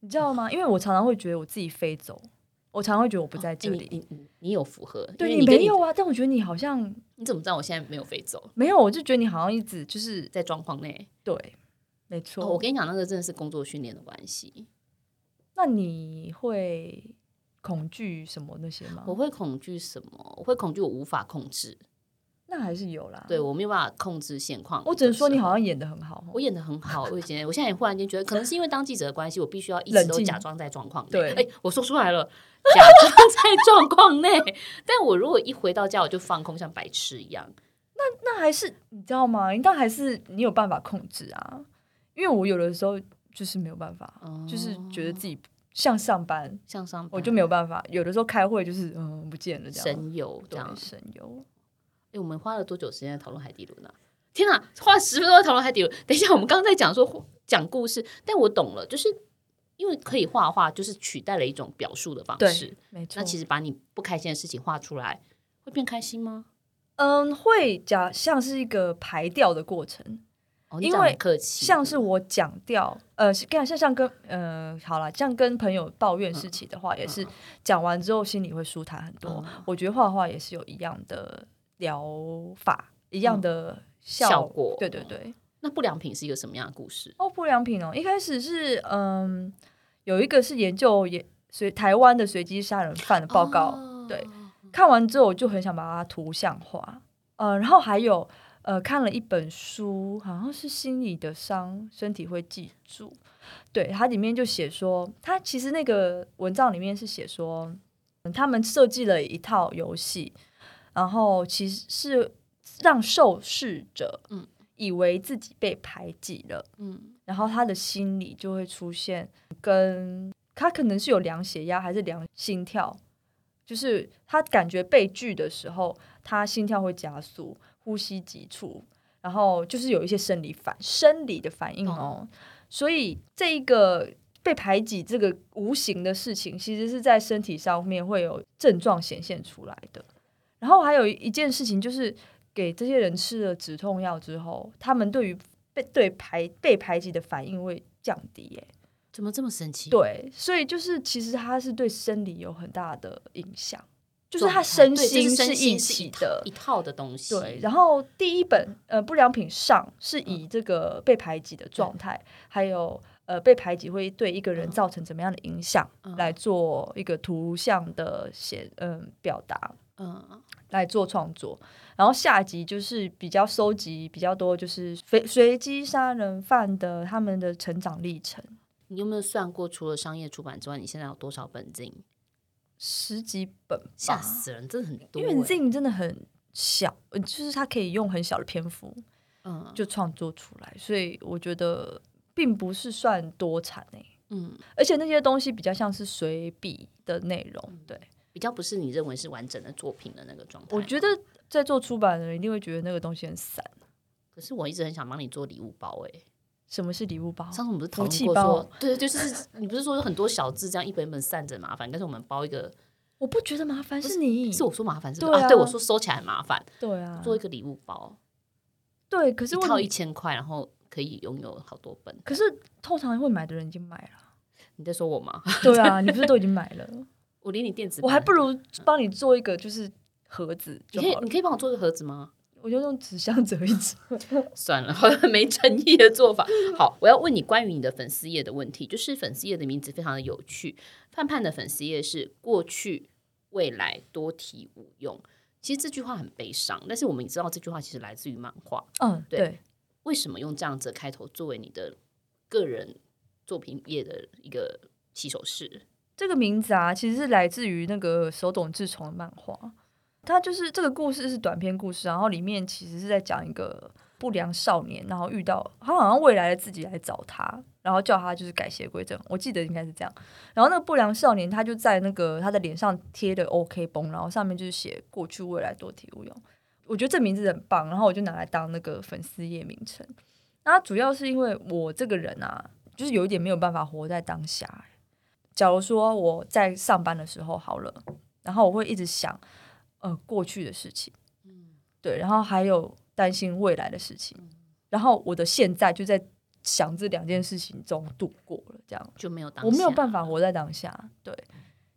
你知道吗？因为我常常会觉得我自己飞走，我常常会觉得我不在这里。哦，你，你，你有符合？对，你，你没有啊？但我觉得你好像……你怎么知道我现在没有飞走？没有，我就觉得你好像一直就是在状况内。对。没错、哦，我跟你讲，那个真的是工作训练的关系。那你会恐惧什么那些吗？我会恐惧什么？我会恐惧我无法控制。那还是有啦。对，我没有办法控制现况。我只能说你好像演得很好。我演得很好，我以前，我现在也忽然间觉得，可能是因为当记者的关系，我必须要一直都假装在状况内。对，哎，我说出来了，假装在 状况内。但我如果一回到家，我就放空，像白痴一样。那那还是你知道吗？应该还是你有办法控制啊。因为我有的时候就是没有办法，哦、就是觉得自己像上班，像上班，我就没有办法。有的时候开会就是嗯不见了这样，神游这样，神游。哎，我们花了多久时间在讨论海底轮呢、啊？天哪，花了十分钟在讨论海底轮。等一下，我们刚刚在讲说讲故事，但我懂了，就是因为可以画画，就是取代了一种表述的方式。没错。那其实把你不开心的事情画出来，会变开心吗？嗯，会假像是一个排掉的过程。因为像是我讲掉，呃，像像像跟呃，好了，像跟朋友抱怨事情的话，也是讲完之后心里会舒坦很多。我觉得画画也是有一样的疗法，一样的效果。对对对。那不良品是一个什么样的故事？哦，不良品哦，一开始是嗯，有一个是研究也随台湾的随机杀人犯的报告，对，看完之后我就很想把它图像化，呃，然后还有。呃，看了一本书，好像是心理的伤，身体会记住。对，它里面就写说，它其实那个文章里面是写说，嗯，他们设计了一套游戏，然后其实是让受试者，嗯，以为自己被排挤了，嗯，然后他的心里就会出现跟他可能是有量血压还是量心跳，就是他感觉被拒的时候，他心跳会加速。呼吸急促，然后就是有一些生理反生理的反应哦，嗯、所以这一个被排挤这个无形的事情，其实是在身体上面会有症状显现出来的。然后还有一件事情，就是给这些人吃了止痛药之后，他们对于被对排被排挤的反应会降低。耶，怎么这么神奇？对，所以就是其实它是对生理有很大的影响。就是他身心是一起的一套的东西。对，然后第一本呃不良品上是以这个被排挤的状态，还有呃被排挤会对一个人造成怎么样的影响来做一个图像的写嗯表达。嗯，来做创作。然后下集就是比较收集比较多，就是随随机杀人犯的他们的成长历程。你有没有算过，除了商业出版之外，你现在有多少本进？十几本，吓死人，真的很多。因为进真的很小，就是它可以用很小的篇幅，嗯，就创作出来，所以我觉得并不是算多产诶。嗯，而且那些东西比较像是随笔的内容，对，比较不是你认为是完整的作品的那个状态。我觉得。在做出版的人一定会觉得那个东西很散，可是我一直很想帮你做礼物包诶、欸，什么是礼物包？上次我们不是讨论过说，对，就是 你不是说有很多小字这样一本一本散着麻烦，但是我们包一个，我不觉得麻烦，是你是我说麻烦是吧？对啊，对我说收起来很麻烦，对啊，做一个礼物包，对，可是一套一千块，然后可以拥有好多本，可是通常会买的人已经买了，你在说我吗？对啊，你不是都已经买了？我连你电子，我还不如帮你做一个就是。盒子，你可以，你可以帮我做一个盒子吗？我就用纸箱折一折。算了，好像没诚意的做法。好，我要问你关于你的粉丝页的问题，就是粉丝页的名字非常的有趣。盼盼的粉丝页是过去未来多提无用。其实这句话很悲伤，但是我们也知道这句话其实来自于漫画。嗯，对。对，为什么用这样子的开头作为你的个人作品页的一个起手式？这个名字啊，其实是来自于那个手冢治虫的漫画。他就是这个故事是短篇故事，然后里面其实是在讲一个不良少年，然后遇到他好像未来的自己来找他，然后叫他就是改邪归正。我记得应该是这样。然后那个不良少年他就在那个他的脸上贴的 OK 绷，然后上面就是写过去未来多体无用。我觉得这名字很棒，然后我就拿来当那个粉丝页名称。那主要是因为我这个人啊，就是有一点没有办法活在当下。假如说我在上班的时候好了，然后我会一直想。呃，过去的事情，嗯，对，然后还有担心未来的事情，嗯，然后我的现在就在想这两件事情中度过了，这样。就没有当下，我没有办法活在当下，对，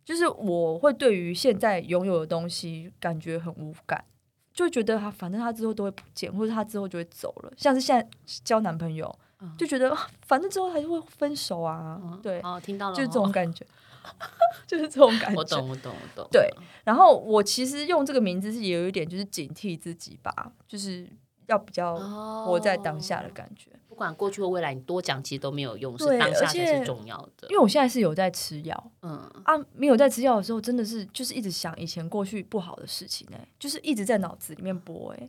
就是我会对于现在拥有的东西感觉很无感，就觉得他反正他之后都会不见，或者他之后就会走了，像是现在交男朋友，嗯，就觉得反正之后还是会分手啊，嗯，对，哦，听到了，就是这种感觉。就是这种感觉，我懂，我懂，我懂。对，然后我其实用这个名字是也有一点，就是警惕自己吧，就是要比较活在当下的感觉。不管过去或未来，你多讲其实都没有用，是当下才是重要的。因为我现在是有在吃药，嗯啊，没有在吃药的时候，真的是就是一直想以前过去不好的事情，哎，就是一直在脑子里面播，哎，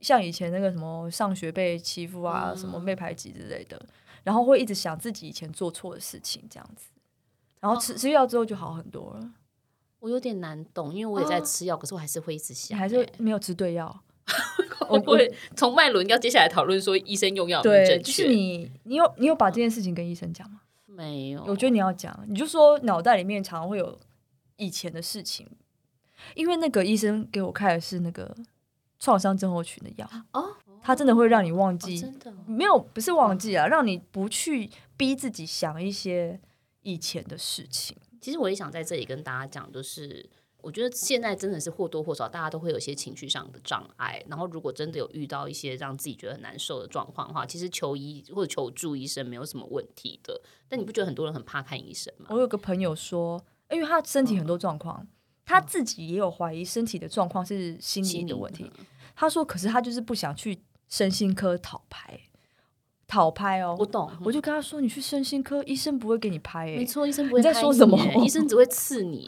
像以前那个什么上学被欺负啊，什么被排挤之类的，然后会一直想自己以前做错的事情，这样子。然后吃吃药之后就好很多了。我有点难懂，因为我也在吃药，可是我还是会一直想，还是没有吃对药。我会从脉轮要接下来讨论说医生用药对，就是你你有你有把这件事情跟医生讲吗？没有。我觉得你要讲，你就说脑袋里面常常会有以前的事情，因为那个医生给我开的是那个创伤症候群的药哦，他真的会让你忘记，真的没有不是忘记啊，让你不去逼自己想一些。以前的事情，其实我也想在这里跟大家讲，就是我觉得现在真的是或多或少，大家都会有一些情绪上的障碍。然后，如果真的有遇到一些让自己觉得很难受的状况的话，其实求医或者求助医生没有什么问题的。但你不觉得很多人很怕看医生吗？我有个朋友说，因为他身体很多状况，嗯、他自己也有怀疑身体的状况是心理的问题。他说，可是他就是不想去身心科讨拍。讨拍哦，我懂，我就跟他说：“你去身心科，医生不会给你拍。”哎，没错，医生不会。你在说什么？医生只会刺你。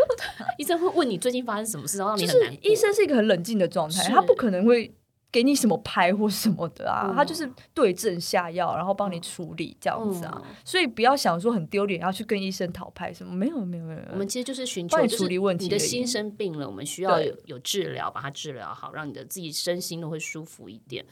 医生会问你最近发生什么事，然后让你很难过。医生是一个很冷静的状态，他不可能会给你什么拍或什么的啊，他就是对症下药，然后帮你处理这样子啊。所以不要想说很丢脸，要去跟医生讨拍什么，没有没有没有。我们其实就是寻求处理问题。你的心生病了，我们需要有有治疗，把它治疗好，让你的自己身心都会舒服一点。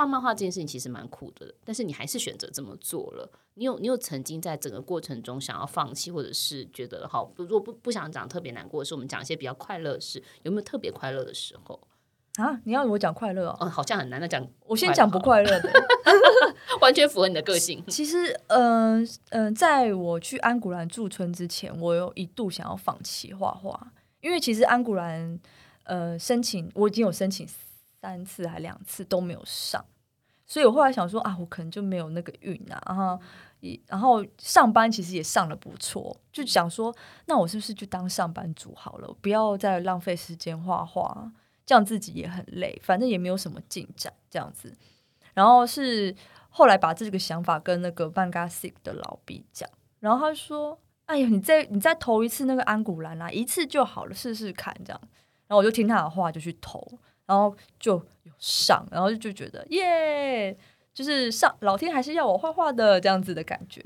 画漫画这件事情其实蛮苦的，但是你还是选择这么做了。你有你有曾经在整个过程中想要放弃，或者是觉得好，如果不不想讲特别难过的事，我们讲一些比较快乐的事，有没有特别快乐的时候啊？你要我讲快乐哦？嗯，好像很难的讲。我先讲不快乐的，完全符合你的个性。其实，嗯、呃、嗯、呃，在我去安古兰驻村之前，我有一度想要放弃画画，因为其实安古兰呃申请我已经有申请。三次还两次都没有上，所以我后来想说啊，我可能就没有那个运啊，然后然后上班其实也上的不错，就想说，那我是不是就当上班族好了，不要再浪费时间画画，这样自己也很累，反正也没有什么进展，这样子。然后是后来把这个想法跟那个半卡西的老毕讲，然后他说：“哎呀，你再你再投一次那个安古兰啊，一次就好了，试试看这样。”然后我就听他的话，就去投，然后就有上，然后就觉得耶。就是上老天还是要我画画的这样子的感觉，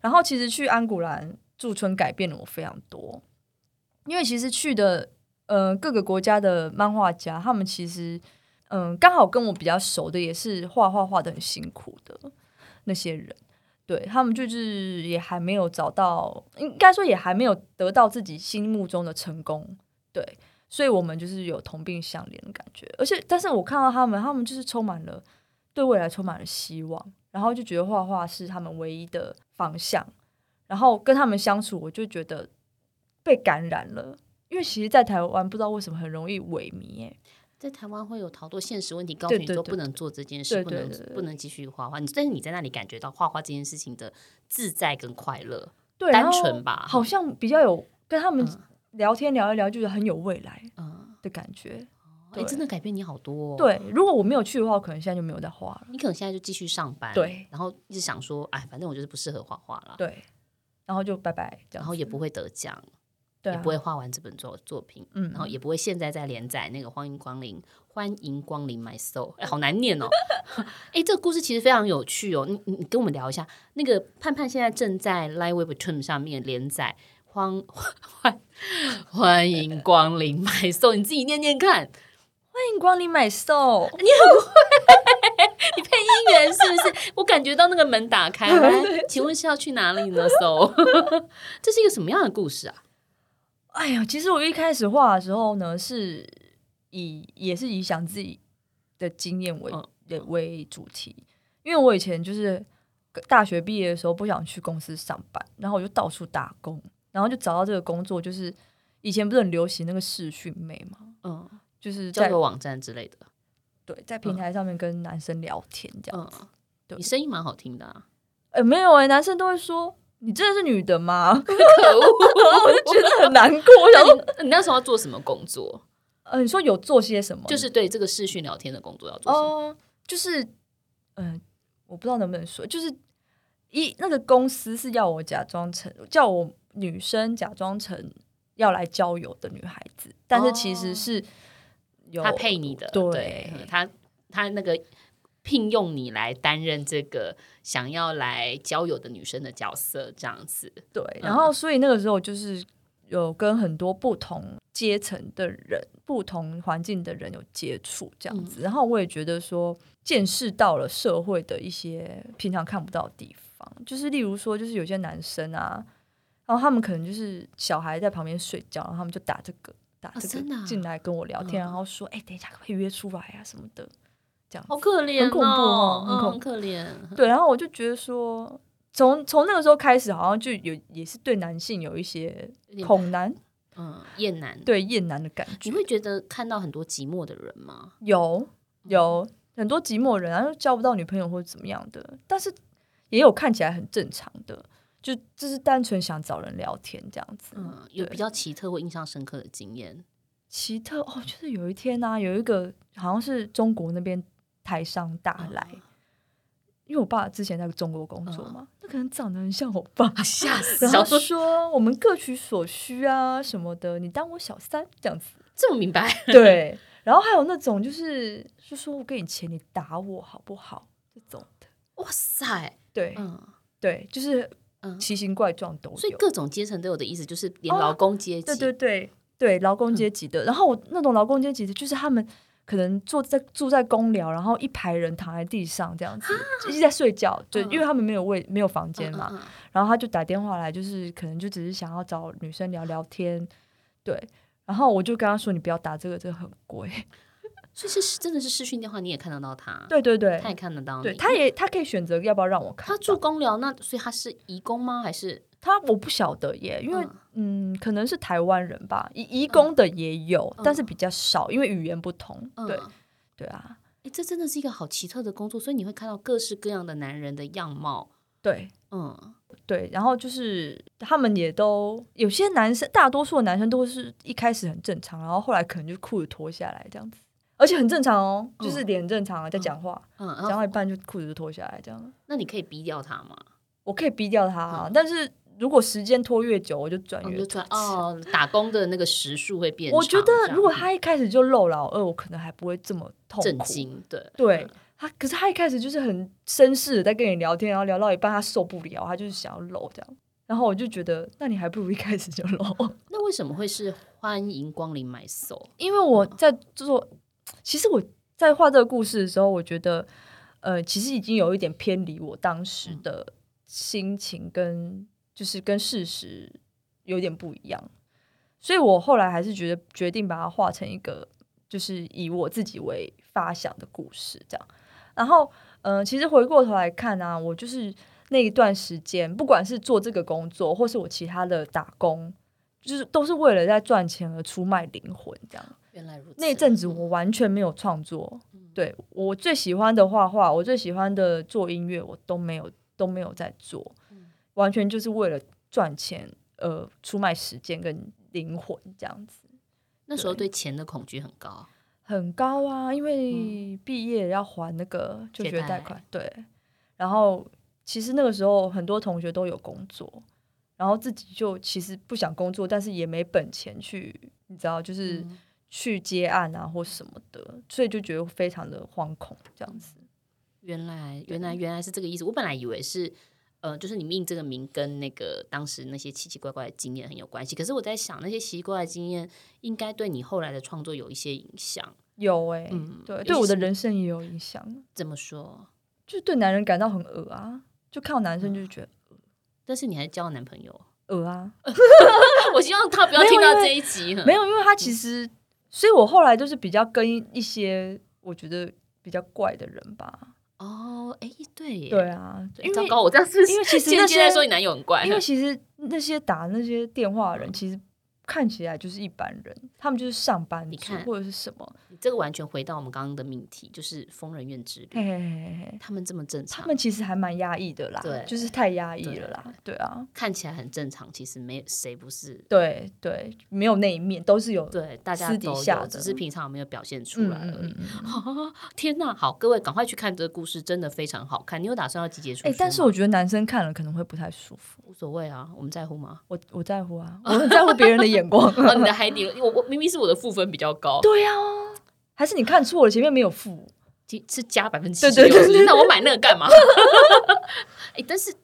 然后其实去安古兰驻村改变了我非常多，因为其实去的呃各个国家的漫画家，他们其实嗯、刚好跟我比较熟的也是画画画得很辛苦的那些人，对他们就是也还没有找到，应该说也还没有得到自己心目中的成功，对，所以我们就是有同病相怜的感觉，而且但是我看到他们，他们就是充满了。对未来充满了希望，然后就觉得画画是他们唯一的方向，然后跟他们相处，我就觉得被感染了。因为其实，在台湾不知道为什么很容易萎靡，在台湾会有好多现实问题，告诉你说不能做这件事，对对对对，不能不能继续画画。你但是你在那里感觉到画画这件事情的自在跟快乐，对，单纯吧，好像比较有跟他们聊天聊一聊，就是很有未来的感觉。嗯哎，真的改变你好多哦。对，如果我没有去的话，我可能现在就没有在画了。你可能现在就继续上班，对，然后一直想说，哎，反正我就是不适合画画了，对，然后就拜拜，然后也不会得奖，对，也不会画完这本作作品，嗯，然后也不会现在在连载那个欢迎光临，欢迎光临 My Soul，哎，好难念哦。哎，这个故事其实非常有趣哦，你你跟我们聊一下，那个盼盼现在正在 Live Webtoon 上面连载，欢 欢欢迎光临 My Soul，你自己念念看。欢迎光临 My Soul，你很会，你配音员是不是？我感觉到那个门打开了，请问是要去哪里呢？Soul，这是一个什么样的故事啊？哎呀，其实我一开始画的时候呢，是以也是以想自己的经验为、嗯、为主题，因为我以前就是大学毕业的时候不想去公司上班，然后我就到处打工，然后就找到这个工作，就是以前不是很流行那个视讯妹嘛，嗯。就是在个网站之类的，对，在平台上面跟男生聊天这样子。嗯、对，你声音蛮好听的啊。哎、欸，没有哎、欸，男生都会说你真的是女的吗？可恶，我就觉得很难过。我想说，你那时候要做什么工作？呃，你说有做些什么？就是对这个视讯聊天的工作要做什么？哦、呃，就是嗯、呃，我不知道能不能说，就是一那个公司是要我假装成叫我女生假装成要来交友的女孩子，但是其实是。哦他配你的，对，对他，他那个聘用你来担任这个想要来交友的女生的角色，这样子。对，然后所以那个时候就是有跟很多不同阶层的人、不同环境的人有接触，这样子。嗯、然后我也觉得说，见识到了社会的一些平常看不到的地方，就是例如说，就是有些男生啊，然后他们可能就是小孩在旁边睡觉，然后他们就打这个。打这个进来跟我聊天，然后说：“哎，等一下可不可以约出来啊什么的。”这样好可怜，很恐怖哦，很可怜。对，然后我就觉得说，从从那个时候开始，好像就有也是对男性有一些恐男，嗯，厌男，对厌男的感觉。你会觉得看到很多寂寞的人吗？有，有很多寂寞人，然后交不到女朋友或者怎么样的，但是也有看起来很正常的。就就是单纯想找人聊天这样子，嗯，有比较奇特或印象深刻的经验。奇特哦，就是有一天呢、啊，有一个好像是中国那边台商大来，嗯、因为我爸之前在中国工作嘛，他、嗯、可能长得很像我爸，吓死！然后说我们各取所需啊什么的，你当我小三这样子，这么明白？对。然后还有那种就是就说我给你钱，你打我好不好？这种的，哇塞，对，嗯，对，就是。奇形怪状都有，所以各种阶层都有的意思，就是连劳工阶级，对对对对，劳工阶级的。然后我那种劳工阶级的，就是他们可能坐在住在公寮，然后一排人躺在地上这样子，一直在睡觉，对，因为他们没有位没有房间嘛。然后他就打电话来，就是可能就只是想要找女生聊聊天，对。然后我就跟他说：“你不要打这个，这个很贵。” 所以是真的是视讯电话，你也看得到他。对对对，他也看得到你。对，他也他可以选择要不要让我看。他住公寮，那所以他是移工吗？还是他我不晓得耶，因为嗯，嗯，可能是台湾人吧。移移工的也有，嗯、但是比较少，因为语言不同。嗯、对对啊，哎，这真的是一个好奇特的工作，所以你会看到各式各样的男人的样貌。对，嗯，对，然后就是他们也都有些男生，大多数的男生都是一开始很正常，然后后来可能就裤子脱下来这样子，而且很正常哦，嗯、就是脸正常啊，在讲话，嗯，讲到一半就裤子就脱下来这样。那你可以逼掉他吗？我可以逼掉他，嗯、但是如果时间拖越久，我就转越转哦，打工的那个时数会变长。我觉得如果他一开始就露老二，我可能还不会这么痛苦。震惊，对对。他可是他一开始就是很绅士的在跟你聊天，然后聊到一半他受不了，他就是想要露这样，然后我就觉得，那你还不如一开始就露。那为什么会是欢迎光临 my soul？因为我在做，其实我在画这个故事的时候，我觉得，呃，其实已经有一点偏离我当时的心情跟就是跟事实有点不一样，所以我后来还是觉得决定把它画成一个就是以我自己为发想的故事这样。然后，嗯、呃，其实回过头来看啊，我就是那一段时间，不管是做这个工作，或是我其他的打工，就是都是为了在赚钱而出卖灵魂这样。原来如此。那阵子我完全没有创作，嗯、对我最喜欢的画画，我最喜欢的做音乐，我都没有都没有在做，嗯、完全就是为了赚钱呃出卖时间跟灵魂这样子。那时候对钱的恐惧很高。很高啊，因为毕业要还那个就学贷款，对。然后其实那个时候很多同学都有工作，然后自己就其实不想工作，但是也没本钱去，你知道，就是去接案啊或什么的，所以就觉得非常的惶恐这样子。原来，原来，原来是这个意思。我本来以为是。呃，就是你命这个名跟那个当时那些奇奇怪怪的经验很有关系。可是我在想，那些奇奇怪怪的经验应该对你后来的创作有一些影响。有哎、欸，嗯，对，对我的人生也有影响。怎么说？就是对男人感到很恶啊，就看到男生就觉得、嗯。但是你还交了男朋友？恶啊！我希望他不要听到这一集。没有，因为他其实，所以我后来就是比较跟一些我觉得比较怪的人吧。哦，哎，对，对啊，因为糟糕，我这样是因为其实那些说你男友很怪，因为其实那些打那些电话的人其实。看起来就是一般人，他们就是上班，你看或者是什么？这个完全回到我们刚刚的命题，就是疯人院之旅。嘿嘿嘿嘿，他们这么正常，他们其实还蛮压抑的啦，对，就是太压抑了啦，对，对啊。看起来很正常，其实没谁不是。对对，没有那一面，都是有对大家私底下，只是平常没有表现出来而已。嗯嗯嗯、天哪，好，各位赶快去看这个故事，真的非常好看。你有打算要集结出？哎，但是我觉得男生看了可能会不太舒服。无所谓啊，我们在乎吗？我我在乎啊，我很在乎别人的眼光。哦，你的海底轮，我我明明是我的负分比较高。对呀、啊，还是你看错了，前面没有负，是加百分之七十六。那我买那个干嘛？哎、欸，但是，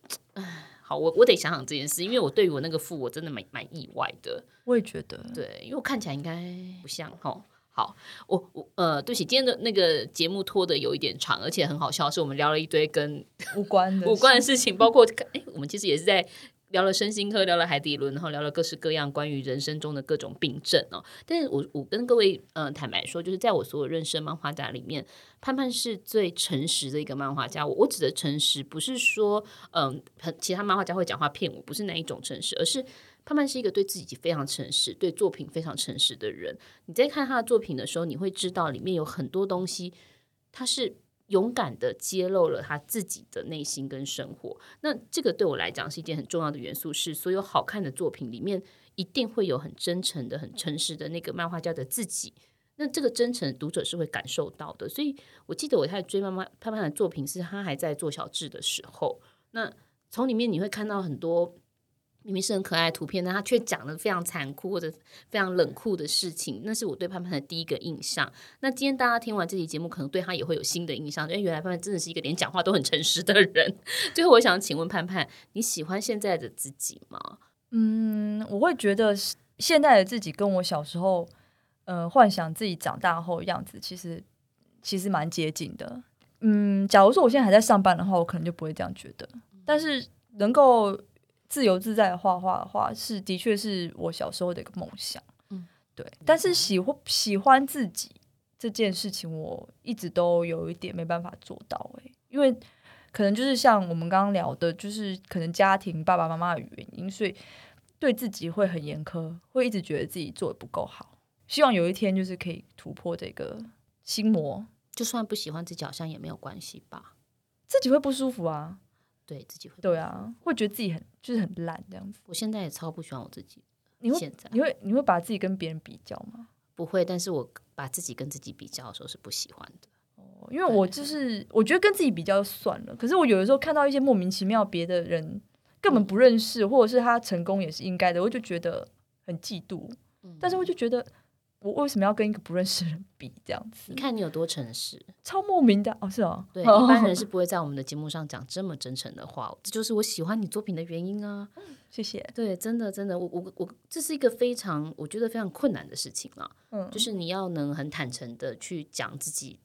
好，我我得想想这件事，因为我对于我那个负，我真的蛮蛮意外的。我也觉得，对，因为我看起来应该不像哈。好，我我呃，对不起，今天的那个节目拖的有一点长，而且很好笑，是我们聊了一堆跟无关的 无关的事情，包括哎、欸，我们其实也是在。聊了身心科，聊了海底轮，然后聊了各式各样关于人生中的各种病症哦。但是我我跟各位嗯、呃、坦白说，就是在我所有认识的漫画家里面，盼盼是最诚实的一个漫画家。我我指的诚实，不是说嗯、呃，其他漫画家会讲话骗我，不是那一种诚实，而是盼盼是一个对自己非常诚实、对作品非常诚实的人。你在看他的作品的时候，你会知道里面有很多东西，他是。勇敢的揭露了他自己的内心跟生活，那这个对我来讲是一件很重要的元素。是所有好看的作品里面，一定会有很真诚的、很诚实的那个漫画家的自己。那这个真诚，读者是会感受到的。所以我记得我在追妈妈盼盼的作品，是他还在做小志的时候。那从里面你会看到很多。明明是很可爱的图片，但他却讲了非常残酷或者非常冷酷的事情，那是我对盼盼的第一个印象。那今天大家听完这期节目，可能对他也会有新的印象，因为原来盼盼真的是一个连讲话都很诚实的人。最后，我想请问盼盼，你喜欢现在的自己吗？嗯，我会觉得现在的自己跟我小时候，呃，幻想自己长大后样子，其实其实蛮接近的。嗯，假如说我现在还在上班的话，我可能就不会这样觉得。但是能够。自由自在的画画的话，是的确是我小时候的一个梦想。嗯，对。但是喜欢喜欢自己这件事情，我一直都有一点没办法做到诶、欸，因为可能就是像我们刚刚聊的，就是可能家庭爸爸妈妈的原因，所以对自己会很严苛，会一直觉得自己做的不够好。希望有一天就是可以突破这个心魔，就算不喜欢自己，好像也没有关系吧？自己会不舒服啊。对自己会对啊，会觉得自己很就是很烂这样子。我现在也超不喜欢我自己。你会现在你会你会把自己跟别人比较吗？不会，但是我把自己跟自己比较的时候是不喜欢的。哦，因为我就是我觉得跟自己比较算了。可是我有的时候看到一些莫名其妙别的人根本不认识，或者是他成功也是应该的，我就觉得很嫉妒。嗯，但是我就觉得。我为什么要跟一个不认识的人比这样子？你看你有多诚实，超莫名的哦，是哦，对，一般人 是不会在我们的节目上讲这么真诚的话，这就是我喜欢你作品的原因啊。谢谢。对，真的真的，我我我，这是一个非常我觉得非常困难的事情啊。嗯，就是你要能很坦诚的去讲自己，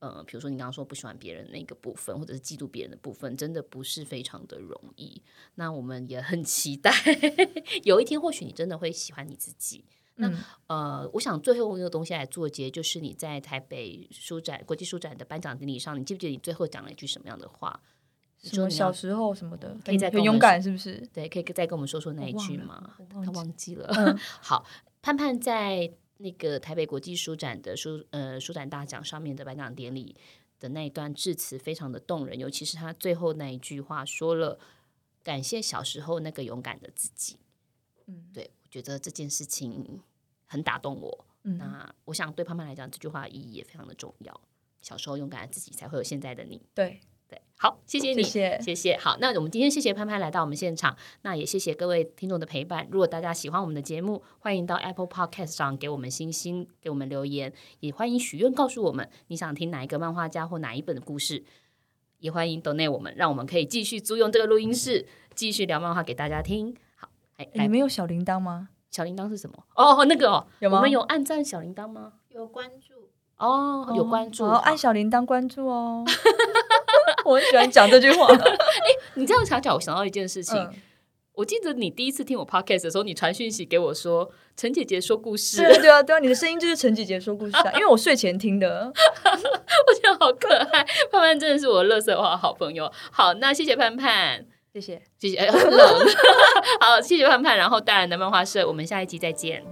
呃，比如说你刚刚说不喜欢别人那个部分，或者是嫉妒别人的部分，真的不是非常的容易。那我们也很期待 有一天，或许你真的会喜欢你自己。那呃，我想最后用一个东西来做结，就是你在台北书展、国际书展的颁奖典礼上，你记不记得你最后讲了一句什么样的话？什么小时候什么的，可以再很勇敢，是不是？对，可以再跟我们说说那一句吗？他忘记了。嗯、好，盼盼在那个台北国际书展的书呃书展大奖上面的颁奖典礼的那一段致辞，非常的动人，尤其是他最后那一句话，说了感谢小时候那个勇敢的自己。嗯，对。觉得这件事情很打动我。嗯，那我想对潘潘来讲，这句话意义也非常的重要。小时候勇敢的自己，才会有现在的你。对对，好，谢谢你，谢谢，谢谢。好，那我们今天谢谢潘潘来到我们现场，那也谢谢各位听众的陪伴。如果大家喜欢我们的节目，欢迎到 Apple Podcast 上给我们星星，给我们留言，也欢迎许愿告诉我们你想听哪一个漫画家或哪一本的故事，也欢迎 donate 我们，让我们可以继续租用这个录音室，继续聊漫画给大家听。哎，你们有小铃铛吗？小铃铛是什么？哦，那个哦，有吗？我们有按赞小铃铛吗？有关注哦，有关注，哦，按小铃铛关注哦。我很喜欢讲这句话。哎，你这样想讲，我想到一件事情。我记得你第一次听我 podcast 的时候，你传讯息给我说：“陈姐姐说故事。”对啊，对啊，你的声音就是陈姐姐说故事啊，因为我睡前听的。我觉得好可爱，盼盼真的是我的垃圾话好朋友。好，那谢谢盼盼。谢谢，谢谢，冷。好，谢谢盼盼，然后大然的漫画社，我们下一集再见。